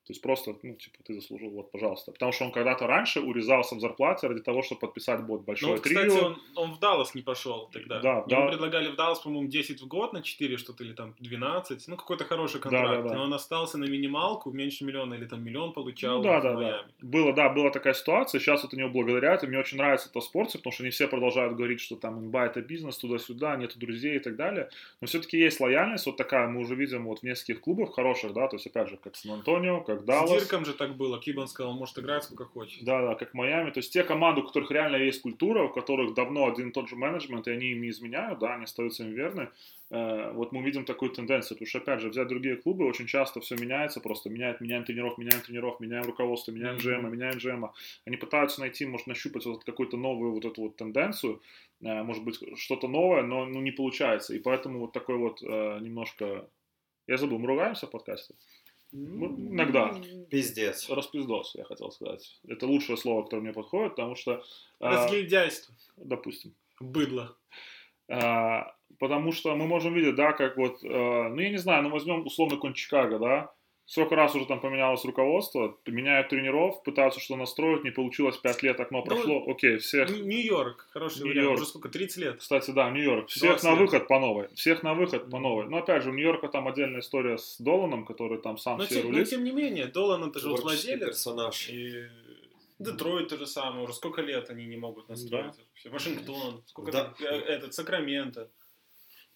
То есть просто, ну, типа, ты заслужил, вот, пожалуйста. Потому что он когда-то раньше урезался в зарплате ради того, чтобы подписать вот Ну, большое вот, кстати, трио. он, он в Даллас не пошел тогда. Да, Ему да. предлагали в Даллас, по-моему, 10 в год на 4 что-то или там 12. Ну, какой-то хороший контракт. Да, да, да. Но он остался на минималку, меньше миллиона или там миллион получал Ну, да, да, да. Майами. Было, да, была такая ситуация, сейчас вот они его благодарят, и мне очень нравится это спорте, потому что не все продолжают говорить, что там НБА это бизнес, туда-сюда, нету друзей и так далее, но все-таки есть лояльность вот такая, мы уже видим вот в нескольких клубах хороших, да, то есть опять же, как Сан-Антонио, как как С Даллас. Дирком же так было. Кибан сказал, может играть сколько хочет. Да, да, как Майами. То есть те команды, у которых реально есть культура, у которых давно один и тот же менеджмент, и они им не изменяют, да, они остаются им верны. Э, вот мы видим такую тенденцию, потому что, опять же, взять другие клубы, очень часто все меняется, просто меняют, меняем тренеров, меняем тренеров, меняем руководство, меняем. GM, меняем GM. Они пытаются найти, может, нащупать вот какую-то новую вот эту вот тенденцию, э, может быть, что-то новое, но ну, не получается. И поэтому вот такой вот э, немножко... Я забыл, мы ругаемся в подкасте? Иногда. Пиздец. Распиздос, я хотел сказать. Это лучшее слово, которое мне подходит, потому что, э, Разгильдяйство. допустим, Быдло. А, потому что мы можем видеть, да, как вот, э, ну, я не знаю, ну, возьмем условно какой-нибудь Чикаго, да, сколько раз уже там поменялось руководство, меняют тренеров, пытаются что настроить, не получилось, 5 лет окно Ну, прошло, окей, всех, Нью-Йорк. Хороший Нью-Йорк. вариант. Уже сколько? 30 лет. кстати, да, Нью-Йорк, всех 20 на лет. выход по новой, всех на выход по новой, но опять же, у Нью-Йорка там отдельная история с Доланом, который там сам Но все тем, но рулит, тем не менее, Долан это же владелец. персонаж. И Детройт то же самое. Уже сколько лет они не могут настроить. это всё. Вашингтон. Сколько Да. там, э, этот, Сакраменто.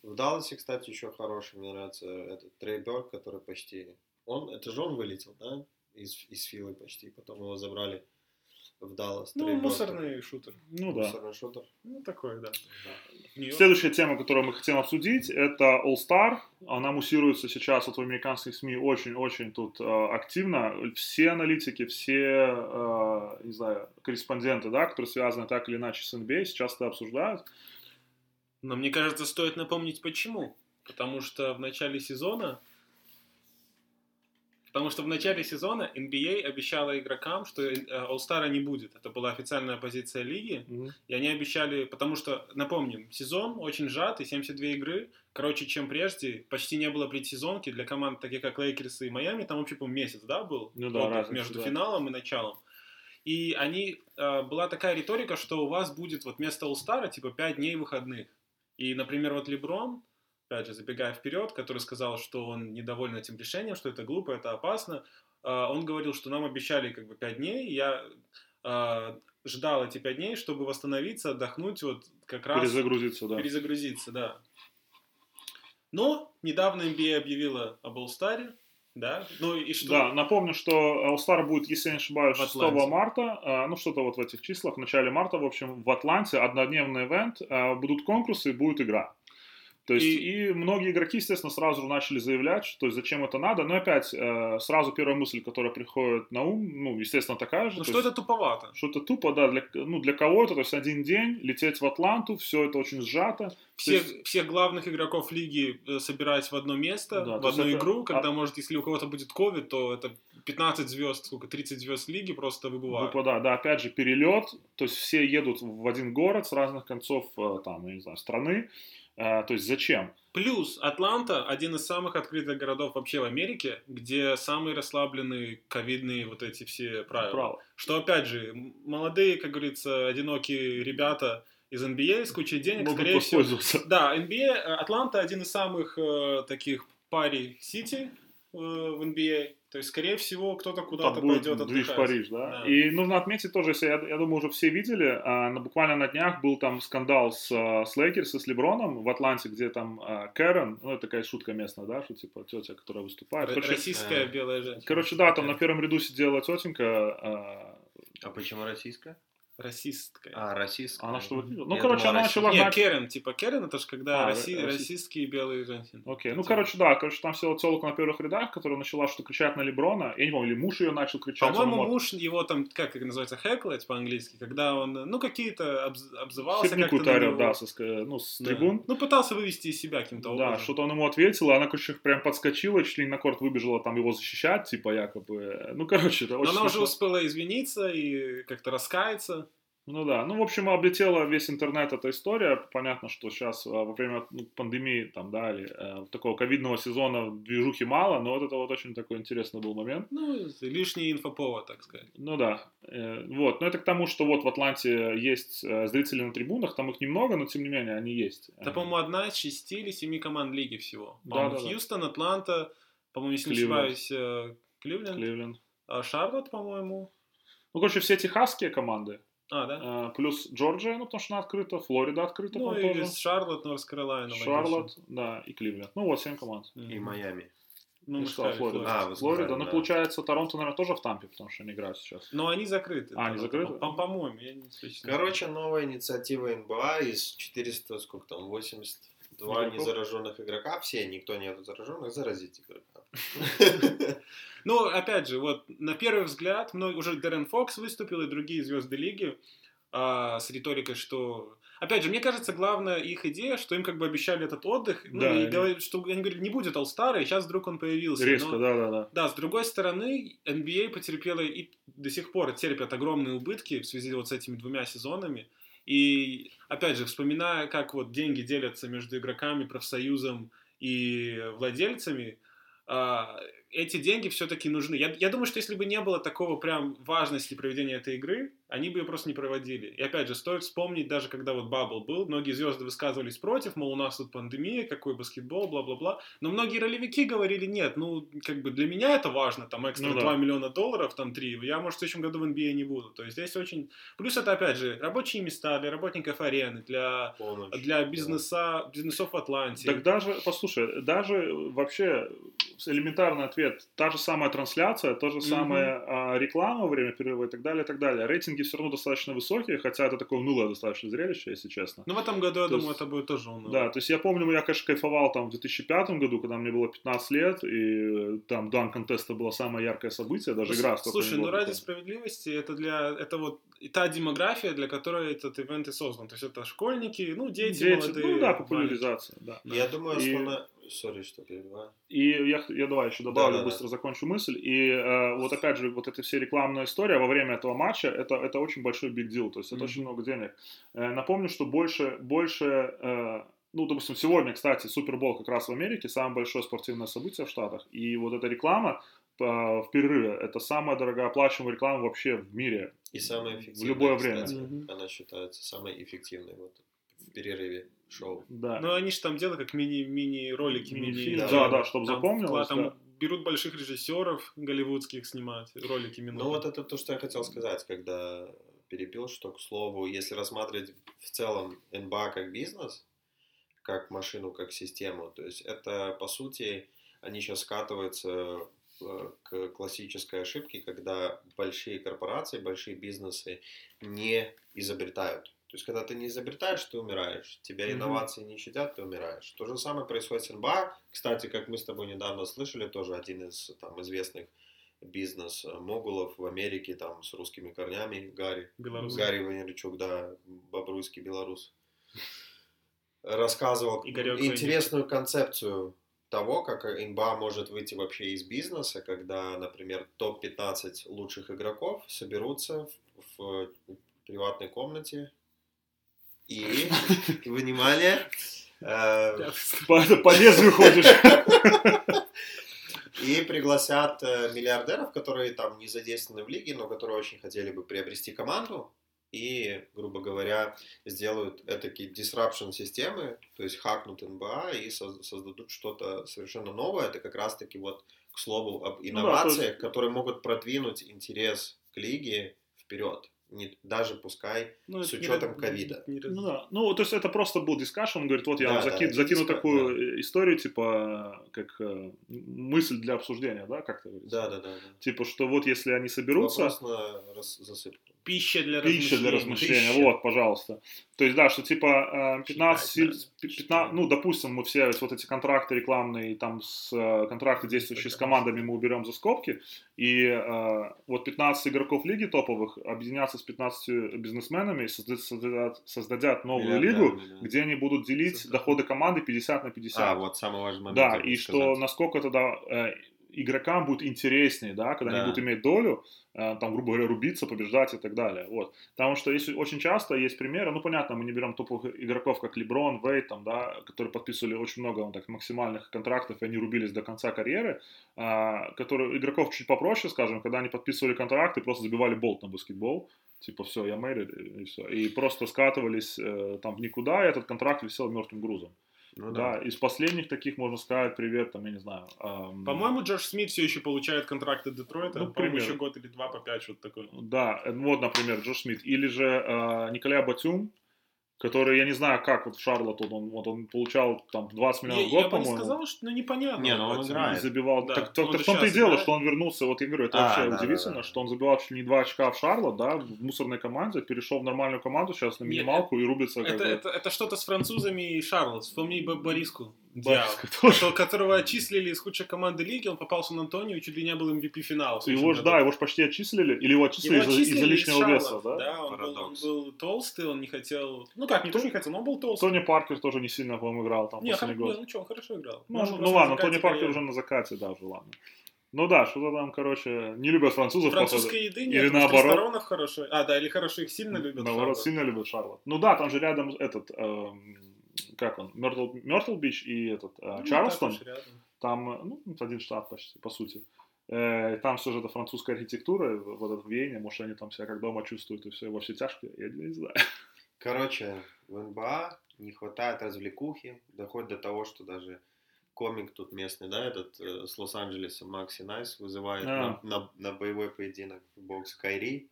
В Далласе, кстати, еще хороший, мне нравится этот Трей Бёрд, который почти... Он, это же он вылетел, да? Из, из Филы почти, потом его забрали в Даллас. Ну, мусорный шутер. ну да. Мусорный шутер. Ну, такой, да. Да. Следующая тема, которую мы хотим обсудить, это All Star. Она муссируется сейчас вот в американских СМИ очень-очень тут э, активно. Все аналитики, все, э, не знаю, корреспонденты, да, которые связаны так или иначе с NBA, сейчас это обсуждают. Но мне кажется, стоит напомнить почему. Потому что в начале сезона... Потому что в начале сезона NBA обещала игрокам, что э, All-Star не будет. Это была официальная позиция лиги. Мгм. И они обещали, потому что, напомним, сезон очень сжатый, 72 игры, короче, чем прежде, почти не было предсезонки для команд, таких как Лейкерс и Майами, там вообще, по месяц, да, был Ну да, разница, между да. финалом и началом. И они, э, была такая риторика, что у вас будет вот вместо All-Star, типа, 5 дней выходных. И, например, вот Леброн, опять же, забегая вперед, который сказал, что он недоволен этим решением, что это глупо, это опасно, э, он говорил, что нам обещали как бы 5 дней, я э, ждал эти 5 дней, чтобы восстановиться, отдохнуть, вот как раз Перезагрузиться, да. перезагрузиться, да. Но недавно NBA объявила об All-Star, да, ну и что? Да, напомню, что All Star будет, если я не ошибаюсь, В 6 Атланте. марта, ну что-то вот в этих числах, в начале марта, в общем, в Атланте, однодневный ивент, будут конкурсы и будет игра. То есть, и... И- многие игроки, естественно, сразу же начали заявлять, что зачем это надо. Но опять, э, сразу первая мысль, которая приходит на ум, ну, естественно, такая же. Ну то что есть, это туповато? Что-то тупо, да, для, ну, для кого-то, то есть один день, лететь в Атланту, все это очень сжато. Всех, есть- всех главных игроков лиги э, собирать в одно место, Да, в одну это- игру, когда, а- может, если у кого-то будет ковид, то это 15 звезд, сколько, 30 звезд лиги просто выбывают. Выпадает, да, опять же, перелет, то есть все едут в один город с разных концов, э, там, я не знаю, страны. Э, То есть зачем? Плюс Атланта один из самых открытых городов вообще в Америке, где самые расслабленные ковидные вот эти все правила. Право. Что опять же, молодые, как говорится, одинокие ребята из NBA с кучей денег, Могут скорее всего. Да, NBA, э, Атланта один из самых э, таких пари Сити э, в NBA. То есть, скорее всего, кто-то куда-то Там будет пойдет движ отдыхать. Париж, да? Да. И нужно отметить тоже, если, я, я думаю, уже все видели, а, на, буквально на днях был там скандал с, а, с Лейкерс и с Леброном в Атланте, где там а, Karen, ну, это такая шутка местная, да, что типа тетя, которая выступает. Р- Короче, Расистская э, белая женщина. короче, да, там на первом ряду сидела тетенька, а, А почему российская? Расистская. А, российская. она что выглядела? Ну, Я короче, думал, она начала Нет. Karen, типа Karen, это же когда А, Росси- ра- расист- российские белые женщины. Окей, ну, Типа. короче, да, короче, там села телка на первых рядах, которая начала что-то кричать на Леброна. Я не помню, или муж ее начал кричать. По-моему, ему муж его там, как это называется, хэклать по-английски, когда он, ну, какие-то обз- обзывался Хипнику как-то ударил, него. да, со, ну, с Да. трибун. Ну, пытался вывести из себя каким-то Да, образом. что-то он ему ответил, она, короче, прям подскочила, чуть ли не на корт выбежала там его защищать, типа, якобы. Ну, короче, это Но очень она уже успела извиниться и как-то раскаяться. Ну да, ну, в общем, облетела весь интернет эта история. Понятно, что сейчас во время ну, пандемии, там, да, или э, такого ковидного сезона движухи мало, но вот это вот очень такой интересный был момент. Ну, лишний инфоповод, так сказать. Ну да, э, вот, но это к тому, что вот в Атланте есть э, зрители на трибунах, там их немного, но тем не менее они есть. Э, по-моему, одна из шести или семи команд лиги всего. Да, По-моему, да, да. Хьюстон, Атланта, по-моему, если не Кливленд. ошибаюсь, э, Кливленд, Кливленд. а Шарлотт, по-моему. Ну, короче, все техасские команды, А, да? э, плюс Джорджия, ну, потому что она открыта, Флорида открыта, Ну, и тоже. Шарлотт, Норс Каролайна. Шарлотт, да, и Кливленд. Ну вот, семь команд. И Майами. Ну, Ну мы что, сказали, Флорида. Флорида. А, Флорида. Ну, да. получается, Торонто, наверное, тоже в Тампе, потому что они играют сейчас. Но они закрыты. А, они закрыты? По- По-моему, я не точно. Короче, новая инициатива НБА из 400, сколько там, 82 Игроков? незараженных игрока. Все, никто нету зараженных, заразить игрока. Ну, опять же, вот на первый взгляд, уже Дэрен Фокс выступил и другие звезды лиги а, с риторикой, что... Опять же, мне кажется, главная их идея, что им как бы обещали этот отдых, ну, Да, и и- говорят, что они говорят, не будет All-Star, и сейчас вдруг он появился. Резко, Но- да-да-да. Да, с другой стороны, NBA потерпела и до сих пор терпят огромные убытки в связи вот с этими двумя сезонами. И, опять же, вспоминая, как вот деньги делятся между игроками, профсоюзом и владельцами, а, эти деньги все-таки нужны. Я, я думаю, что если бы не было такого прям важности проведения этой игры, они бы ее просто не проводили. И опять же, стоит вспомнить, даже когда вот Бабл был, многие звезды высказывались против, мол, у нас тут пандемия, какой баскетбол, бла-бла-бла. Но многие ролевики говорили, нет, ну, как бы для меня это важно, там, экстра Ну да. 2 миллиона долларов, там, 3, я, может, в следующем году в NBA не буду. То есть здесь очень... Плюс это, опять же, рабочие места для работников арены, для, Полночь. для бизнеса, бизнесов в Атланте. Так даже, послушай, даже вообще элементарный ответ, та же самая трансляция, та же самая а, реклама во время перерыва и так далее, и так далее. Рейтинги все равно достаточно высокие, хотя это такое унылое достаточно зрелище, если честно. Ну, в этом году, я То думаю, есть- это будет тоже уныло. Да, то есть я помню, я, конечно, кайфовал там в 2005 году, когда мне было 15 лет, и э, там Дан контеста было самое яркое событие, даже Ну, игра Слушай, ну ради справедливости, это для это вот и та демография, для которой этот ивент и создан. То есть это школьники, ну, дети, Дети, молодые. ну да, популяризация, да. Я думаю, И- основная... Сори, что перебиваю. И я, я давай еще добавлю, Да-да-да. быстро закончу мысль. И э, вот опять же, вот эта все рекламная история во время этого матча, это, это очень большой big deal, то есть это Мгм. очень много денег. Э, напомню, что больше, больше э, ну, допустим, сегодня, кстати, Супербол как раз в Америке, самое большое спортивное событие в Штатах, и вот эта реклама э, в перерыве, это самая дорогооплачиваемая реклама вообще в мире. И самая В эффективная, любое время. кстати, Мгм. она считается самой эффективной вот, в перерыве шоу. Да. Ну, они же там делают как мини- мини-ролики, мини... Мини-фильм, да, фильмы. да, чтобы Там запомнилось, Там да. берут больших режиссеров голливудских снимать, ролики минуты. Ну вот это то, что я хотел сказать, когда перепил, что, к слову, если рассматривать в целом НБА как бизнес, как машину, как систему, то есть это, по сути, они сейчас скатываются э, к классической ошибке, когда большие корпорации, большие бизнесы не изобретают. То есть, когда ты не изобретаешь, ты умираешь. Тебя Мгм. инновации не щадят, ты умираешь. То же самое происходит с НБА. Кстати, как мы с тобой недавно слышали, тоже один из там, известных бизнес-могулов в Америке, там, с русскими корнями, Гарри. Белорус. Гарри Ванерчук, да, бобруйский белорус. Рассказывал Игорек интересную концепцию того, как НБА может выйти вообще из бизнеса, когда, например, топ-15 лучших игроков соберутся в, в приватной комнате и, внимание, э, По, лезвию ходишь. и пригласят э, миллиардеров, которые там не задействованы в лиге, но которые очень хотели бы приобрести команду и, грубо говоря, сделают этакие disruption системы, то есть хакнут НБА и соз- создадут что-то совершенно новое. Это как раз-таки вот к слову об Ну да, инновациях, которые могут продвинуть интерес к лиге вперед. Не, даже пускай Ну, с учетом Ну ковида. не раз- да. Ну, то есть это просто был дискашн, он говорит, вот я Да, вам да, заки- это закину диска- такую да. э, историю, типа, как э, мысль для обсуждения, да, как это говорится? Да, да, да. да. Типа, что вот если они соберутся, Вопрос на рас- засыпку. Пища для пища для размышлений. размышления, Пища. вот, пожалуйста. То есть, да, что типа э, 15, Читать, силь- да. 15, ну, допустим, мы все вот эти контракты рекламные, там, с, э, контракты, действующие с командами, мы уберем за скобки, и э, вот 15 игроков лиги топовых объединятся с 15 бизнесменами и создадут, создадут новую Миллиардерами, лигу, да. где они будут делить доходы команды 50 на 50. А, вот самый важный момент. Да, и что сказать. насколько тогда э, игрокам будет интереснее, да, когда Да. они будут иметь долю, э, там, грубо говоря, рубиться, побеждать и так далее. Вот. Потому что если очень часто есть примеры, ну, понятно, мы не берем топовых игроков, как Леброн, Вейт, там, да, которые подписывали очень много ну, так, максимальных контрактов, и они рубились до конца карьеры, а, которые, игроков чуть попроще, скажем, когда они подписывали контракты, просто забивали болт на баскетбол, типа, все, я it, и все. И просто скатывались э, там в никуда, и этот контракт висел мертвым грузом. Ну Да, из последних таких можно сказать, привет, там, я не знаю. ам, По-моему, Джош Смит все еще получает контракты Детройта. Ну, примеру. еще год или два по пять, что-то такое. Да, вот, например, Джош Смит. Или же э, Николя Батюм, который, я не знаю, как вот Шарлот, он, он, вот он получал там 20 Я, миллионов в я год, бы не по-моему. сказал, что ну, непонятно. Не, ну он и играет. забивал. Да, Так, так, он так в том-то и дело, играет. что он вернулся, вот я говорю, это А, вообще да, удивительно, да, да. что он забивал чуть ли не 2 очка в Шарлот, да, в муторной команде, перешел в нормальную команду сейчас на Не, минималку и рубится как Это, бы. это, это что-то с французами и Шарлот. Вспомни Бо- Бориску. Дьявол. тоже. Ко- Которого отчислили из худшей команды лиги, он попал в Сан-Антонио и чуть ли не был MVP финала. Его ж, году. да, его ж почти отчислили, или его отчислили Его из-за из-за отчислили из лишнего веса, Шарлотт, да? он был, он был толстый, он не хотел... Ну как, не то, что не хотел, но он был толстый. Тони Паркер тоже не сильно, по-моему, играл там Не, последний хор- год. не, ну что, он хорошо играл. Ну, ну просто ладно, на Тони Паркер уже на закате, да, уже ладно. Ну да, что-то там, короче, не любят французов. Французской еды нет, Или наоборот. ресторанов хорошо. А, да, или хорошо их сильно любят. Наоборот, Шарлотт. сильно любят Шарлот. Ну да, там же рядом этот, эм, как он, Мертл, Мертл Бич и этот, э, Ну, рядом. Там, э, ну, это один штат почти, по сути. Э, Там все же это французская архитектура, вот это веяние, может, они там себя как дома чувствуют, и все во все тяжкие, я не знаю. Короче, в НБА не хватает развлекухи, доходит до того, что даже комик тут местный, да, этот э, с Лос-Анджелеса, Макси Найс, вызывает А. на, на- на боевой поединок в бокс Кайри,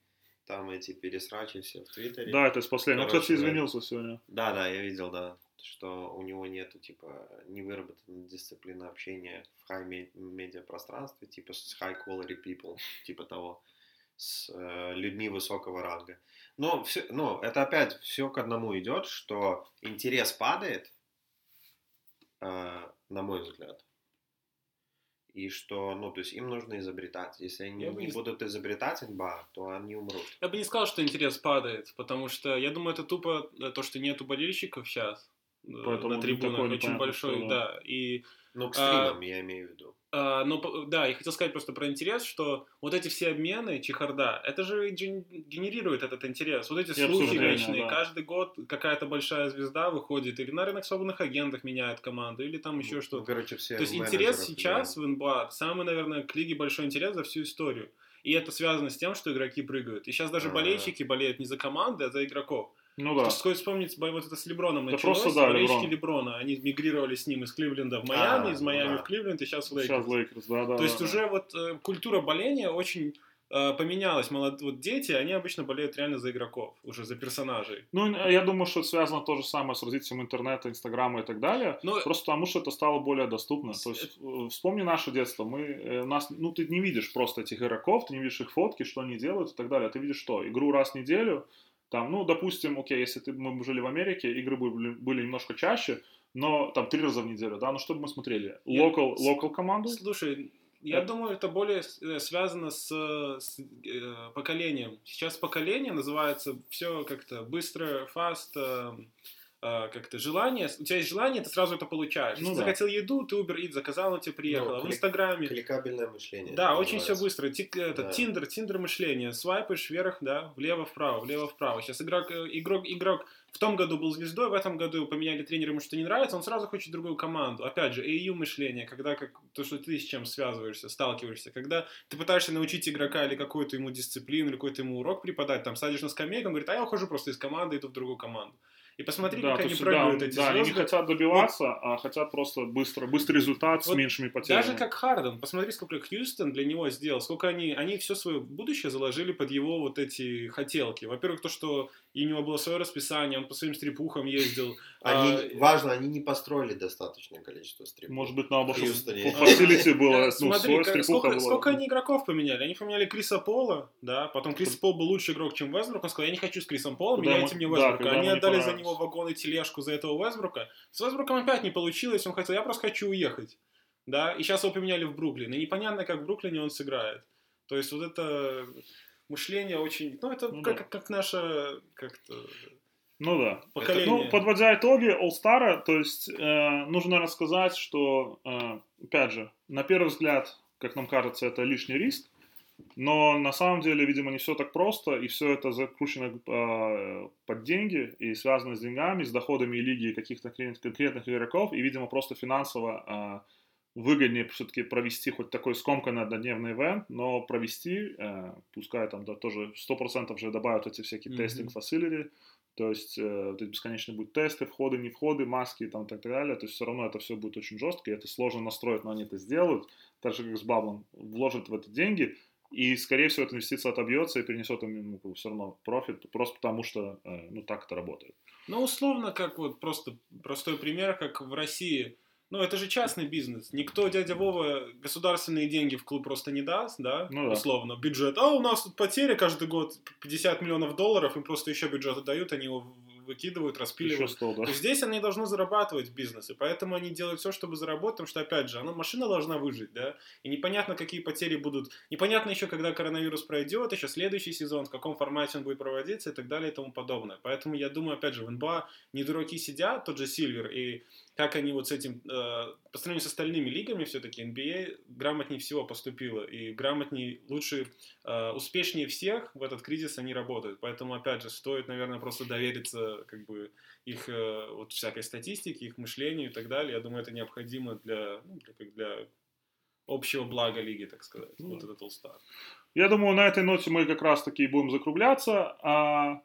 там эти пересрачи все в Твиттере. Да, это из последнего. Он, кстати, Короче, да. извинился сегодня. Да, да, я видел, да, что у него нету, типа, не выработана дисциплина общения в хай медиа пространстве, типа с high quality people, типа того, с э, людьми высокого ранга. Но, все, ну, это опять все к одному идет, что интерес падает, э, на мой взгляд. И что, ну, то есть им нужно изобретать. Если они Я не не- будут изобретать НБА, то они умрут. Я бы не сказал, что интерес падает, потому что я думаю, это тупо э, то, что нету болельщиков сейчас Поэтому на трибунах очень большой, что- да. И Ну, к А, стримам я имею в виду. А, ну, по- да, я хотел сказать просто про интерес, что вот эти все обмены, чехарда, это же ген- генерирует этот интерес. Вот эти И слухи вечные, да. каждый год какая-то большая звезда выходит, или на рынок свободных агентов меняет команду, или там еще Ну, что-то. короче, все То есть интерес сейчас в НБА, самый, наверное, к лиге большой интерес за всю историю. И это связано с тем, что игроки прыгают. И сейчас даже А. болельщики болеют не за команды, а за игроков. Ну да. Стоит вспомнить вот это с Леброном Да началось. просто да, болельщики Леброн. Леброна. Они мигрировали с ним из Кливленда в Майами, А, из Майами да. в Кливленд, и сейчас в Сейчас Лейкерс. Лейкерс, да, да. То есть да, уже вот э, культура боления очень э, поменялась. Молод... Вот дети, они обычно болеют реально за игроков, уже за персонажей. Ну, я думаю, что это связано то же самое с развитием интернета, инстаграма и так далее. Но Просто потому, что это стало более доступно. То есть, э, вспомни наше детство. Мы, э, у нас, ну, ты не видишь просто этих игроков, ты не видишь их фотки, что они делают и так далее. Ты видишь что? Игру раз в неделю. Там, ну, допустим, окей, если ты, мы жили в Америке, игры были, были немножко чаще, но там три раза в неделю, да, ну что бы мы смотрели? Я- Local, local команду? Слушай, я Это- думаю, это более э, связано с, с, э, поколением. Сейчас поколение называется все как-то быстро, fast, э, э, как-то желание. У тебя есть желание, ты сразу это получаешь. Ну Если да. захотел еду, ты Uber Eats заказал, он тебе приехал. Ну, в клик- Инстаграме. Кликабельное мышление. Да, очень все быстро. Тик, это, Да. Тиндер, Тиндер мышление. Свайпаешь вверх, да, влево, вправо, влево, вправо. Сейчас игрок, э, игрок, игрок в том году был звездой, в этом году поменяли тренера, ему что не нравится, он сразу хочет другую команду. Опять же, AU мышление, когда как, то, что ты с чем связываешься, сталкиваешься. Когда ты пытаешься научить игрока или какую-то ему дисциплину, или какой-то ему урок преподать, там садишь на скамейку, он говорит, а я ухожу просто из команды, иду в другую команду. И посмотри, Да, как они есть, прыгают, да, эти да, они не звезды. хотят добиваться, а хотят просто быстро, быстрый результат с Вот меньшими потерями. Даже как Харден, посмотри, сколько Хьюстон для него сделал, сколько они, они все свое будущее заложили под его вот эти хотелки. Во-первых, то, что и у него было свое расписание, он по своим стрипухам ездил. Они, А, важно, они не построили достаточное количество стримов. Может быть, наоборот, по facility было, ну, Смотри, как- сколько, была. сколько они игроков поменяли? Они поменяли Криса Пола, да, потом Крис Пол был лучший игрок, чем Вестбрук, он сказал, я не хочу с Крисом Полом, Когда меняйте мне да, когда они отдали за него вагон и тележку за этого Вестбрука. С Вестбруком опять не получилось, он хотел, я просто хочу уехать, да, и сейчас его поменяли в Бруклин, и непонятно, как в Бруклине он сыграет. То есть вот это мышление очень, ну это Ну как, да. как, как наше, как-то, Ну да. поколение. Ну, подводя итоги All-Star, то есть э, нужно, наверное, сказать, что, э, опять же, на первый взгляд, как нам кажется, это лишний риск, но на самом деле, видимо, не все так просто, и все это закручено э, под деньги и связано с деньгами, с доходами лиги каких-то конкрет- конкретных игроков, и, видимо, просто финансово э, выгоднее все-таки провести хоть такой скомканный однодневный ивент, но провести, э, пускай там да, тоже 100% же добавят эти всякие Мгм. тестинг facility, то есть э, вот эти бесконечные будут тесты, входы, не входы, маски и там и так далее. То есть все равно это все будет очень жестко, и это сложно настроить, но они это сделают. Так же, как с Баблом, вложат в это деньги. и, скорее всего, эта инвестиция отобьется и принесет им ну, все равно профит, просто потому что, э, ну, так это работает. Ну, условно, как вот просто простой пример, как в России ну, это же частный бизнес. Никто, дядя Вова, государственные деньги в клуб просто не даст, да, Ну да. условно, бюджет. А у нас тут потеря каждый год 50 миллионов долларов, им просто еще бюджет дают, они его выкидывают, распиливают. 100, да. Здесь они должны зарабатывать бизнес, и поэтому они делают все, чтобы заработать, потому что, опять же, она, машина должна выжить, да, и непонятно, какие потери будут, непонятно еще, когда коронавирус пройдет, еще следующий сезон, в каком формате он будет проводиться и так далее и тому подобное. Поэтому я думаю, опять же, в НБА не дураки сидят, тот же Сильвер, и как они вот с этим, э, по сравнению с остальными лигами, все-таки NBA грамотнее всего поступила, и грамотнее, лучше, э, успешнее всех в этот кризис они работают. Поэтому, опять же, стоит, наверное, просто довериться как бы их э, вот всякой статистике, их мышлению и так далее. Я думаю, это необходимо для, ну, для, для общего блага лиги, так сказать. Ну Вот этот All-Star. Я думаю, на этой ноте мы как раз таки будем закругляться. А,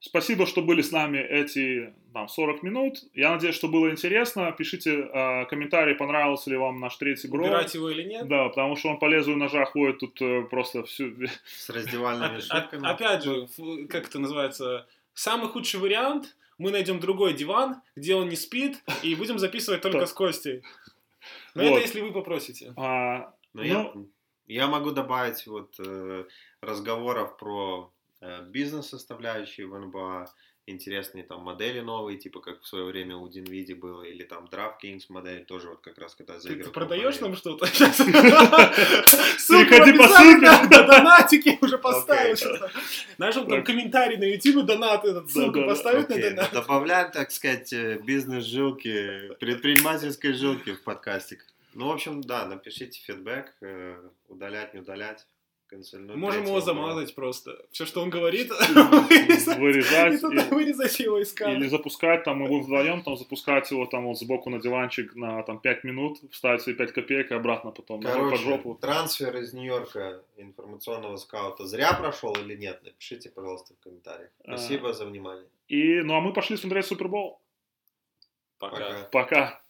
спасибо, что были с нами эти там, 40 минут. Я надеюсь, что было интересно. Пишите а, комментарии, понравился ли вам наш третий бро. Убирать его или нет? Да, потому что он по лезвию ножа ходит тут э, просто всю... С раздевальными Оп- шутками. оп- Опять же, как это называется, самый худший вариант, мы найдем другой диван, где он не спит, и будем записывать только с Костей. Но Вот. это если вы попросите. А, Но Ну- я, я могу добавить вот э, разговоров про э, бизнес-составляющие в НБА, интересные там модели новые, типа как в свое время у Динвиди было, или там DraftKings модель, тоже вот как раз когда за Ты, ты продаешь нам что-то? Переходи по ссылке. Донатики уже поставил. Знаешь, он там комментарий на YouTube, донат, этот, ссылку поставить на донат. Добавляем, так сказать, э, бизнес-жилки, предпринимательской жилки в подкастик. Ну, в общем, да, напишите фидбэк, э, удалять, не удалять. Консольную Можем его замазать просто. Все, что он говорит, Вырезать и вырезать его из Или запускать там, мы будем вдвоем там запускать его там вот сбоку на диванчик на там 5 минут, вставить себе 5 копеек и обратно потом под Короче, жопу. трансфер из Нью-Йорка информационного скаута зря прошел или нет? Напишите, пожалуйста, в комментариях. А. Спасибо за внимание. И, ну а мы пошли смотреть Супербол. Пока. Пока.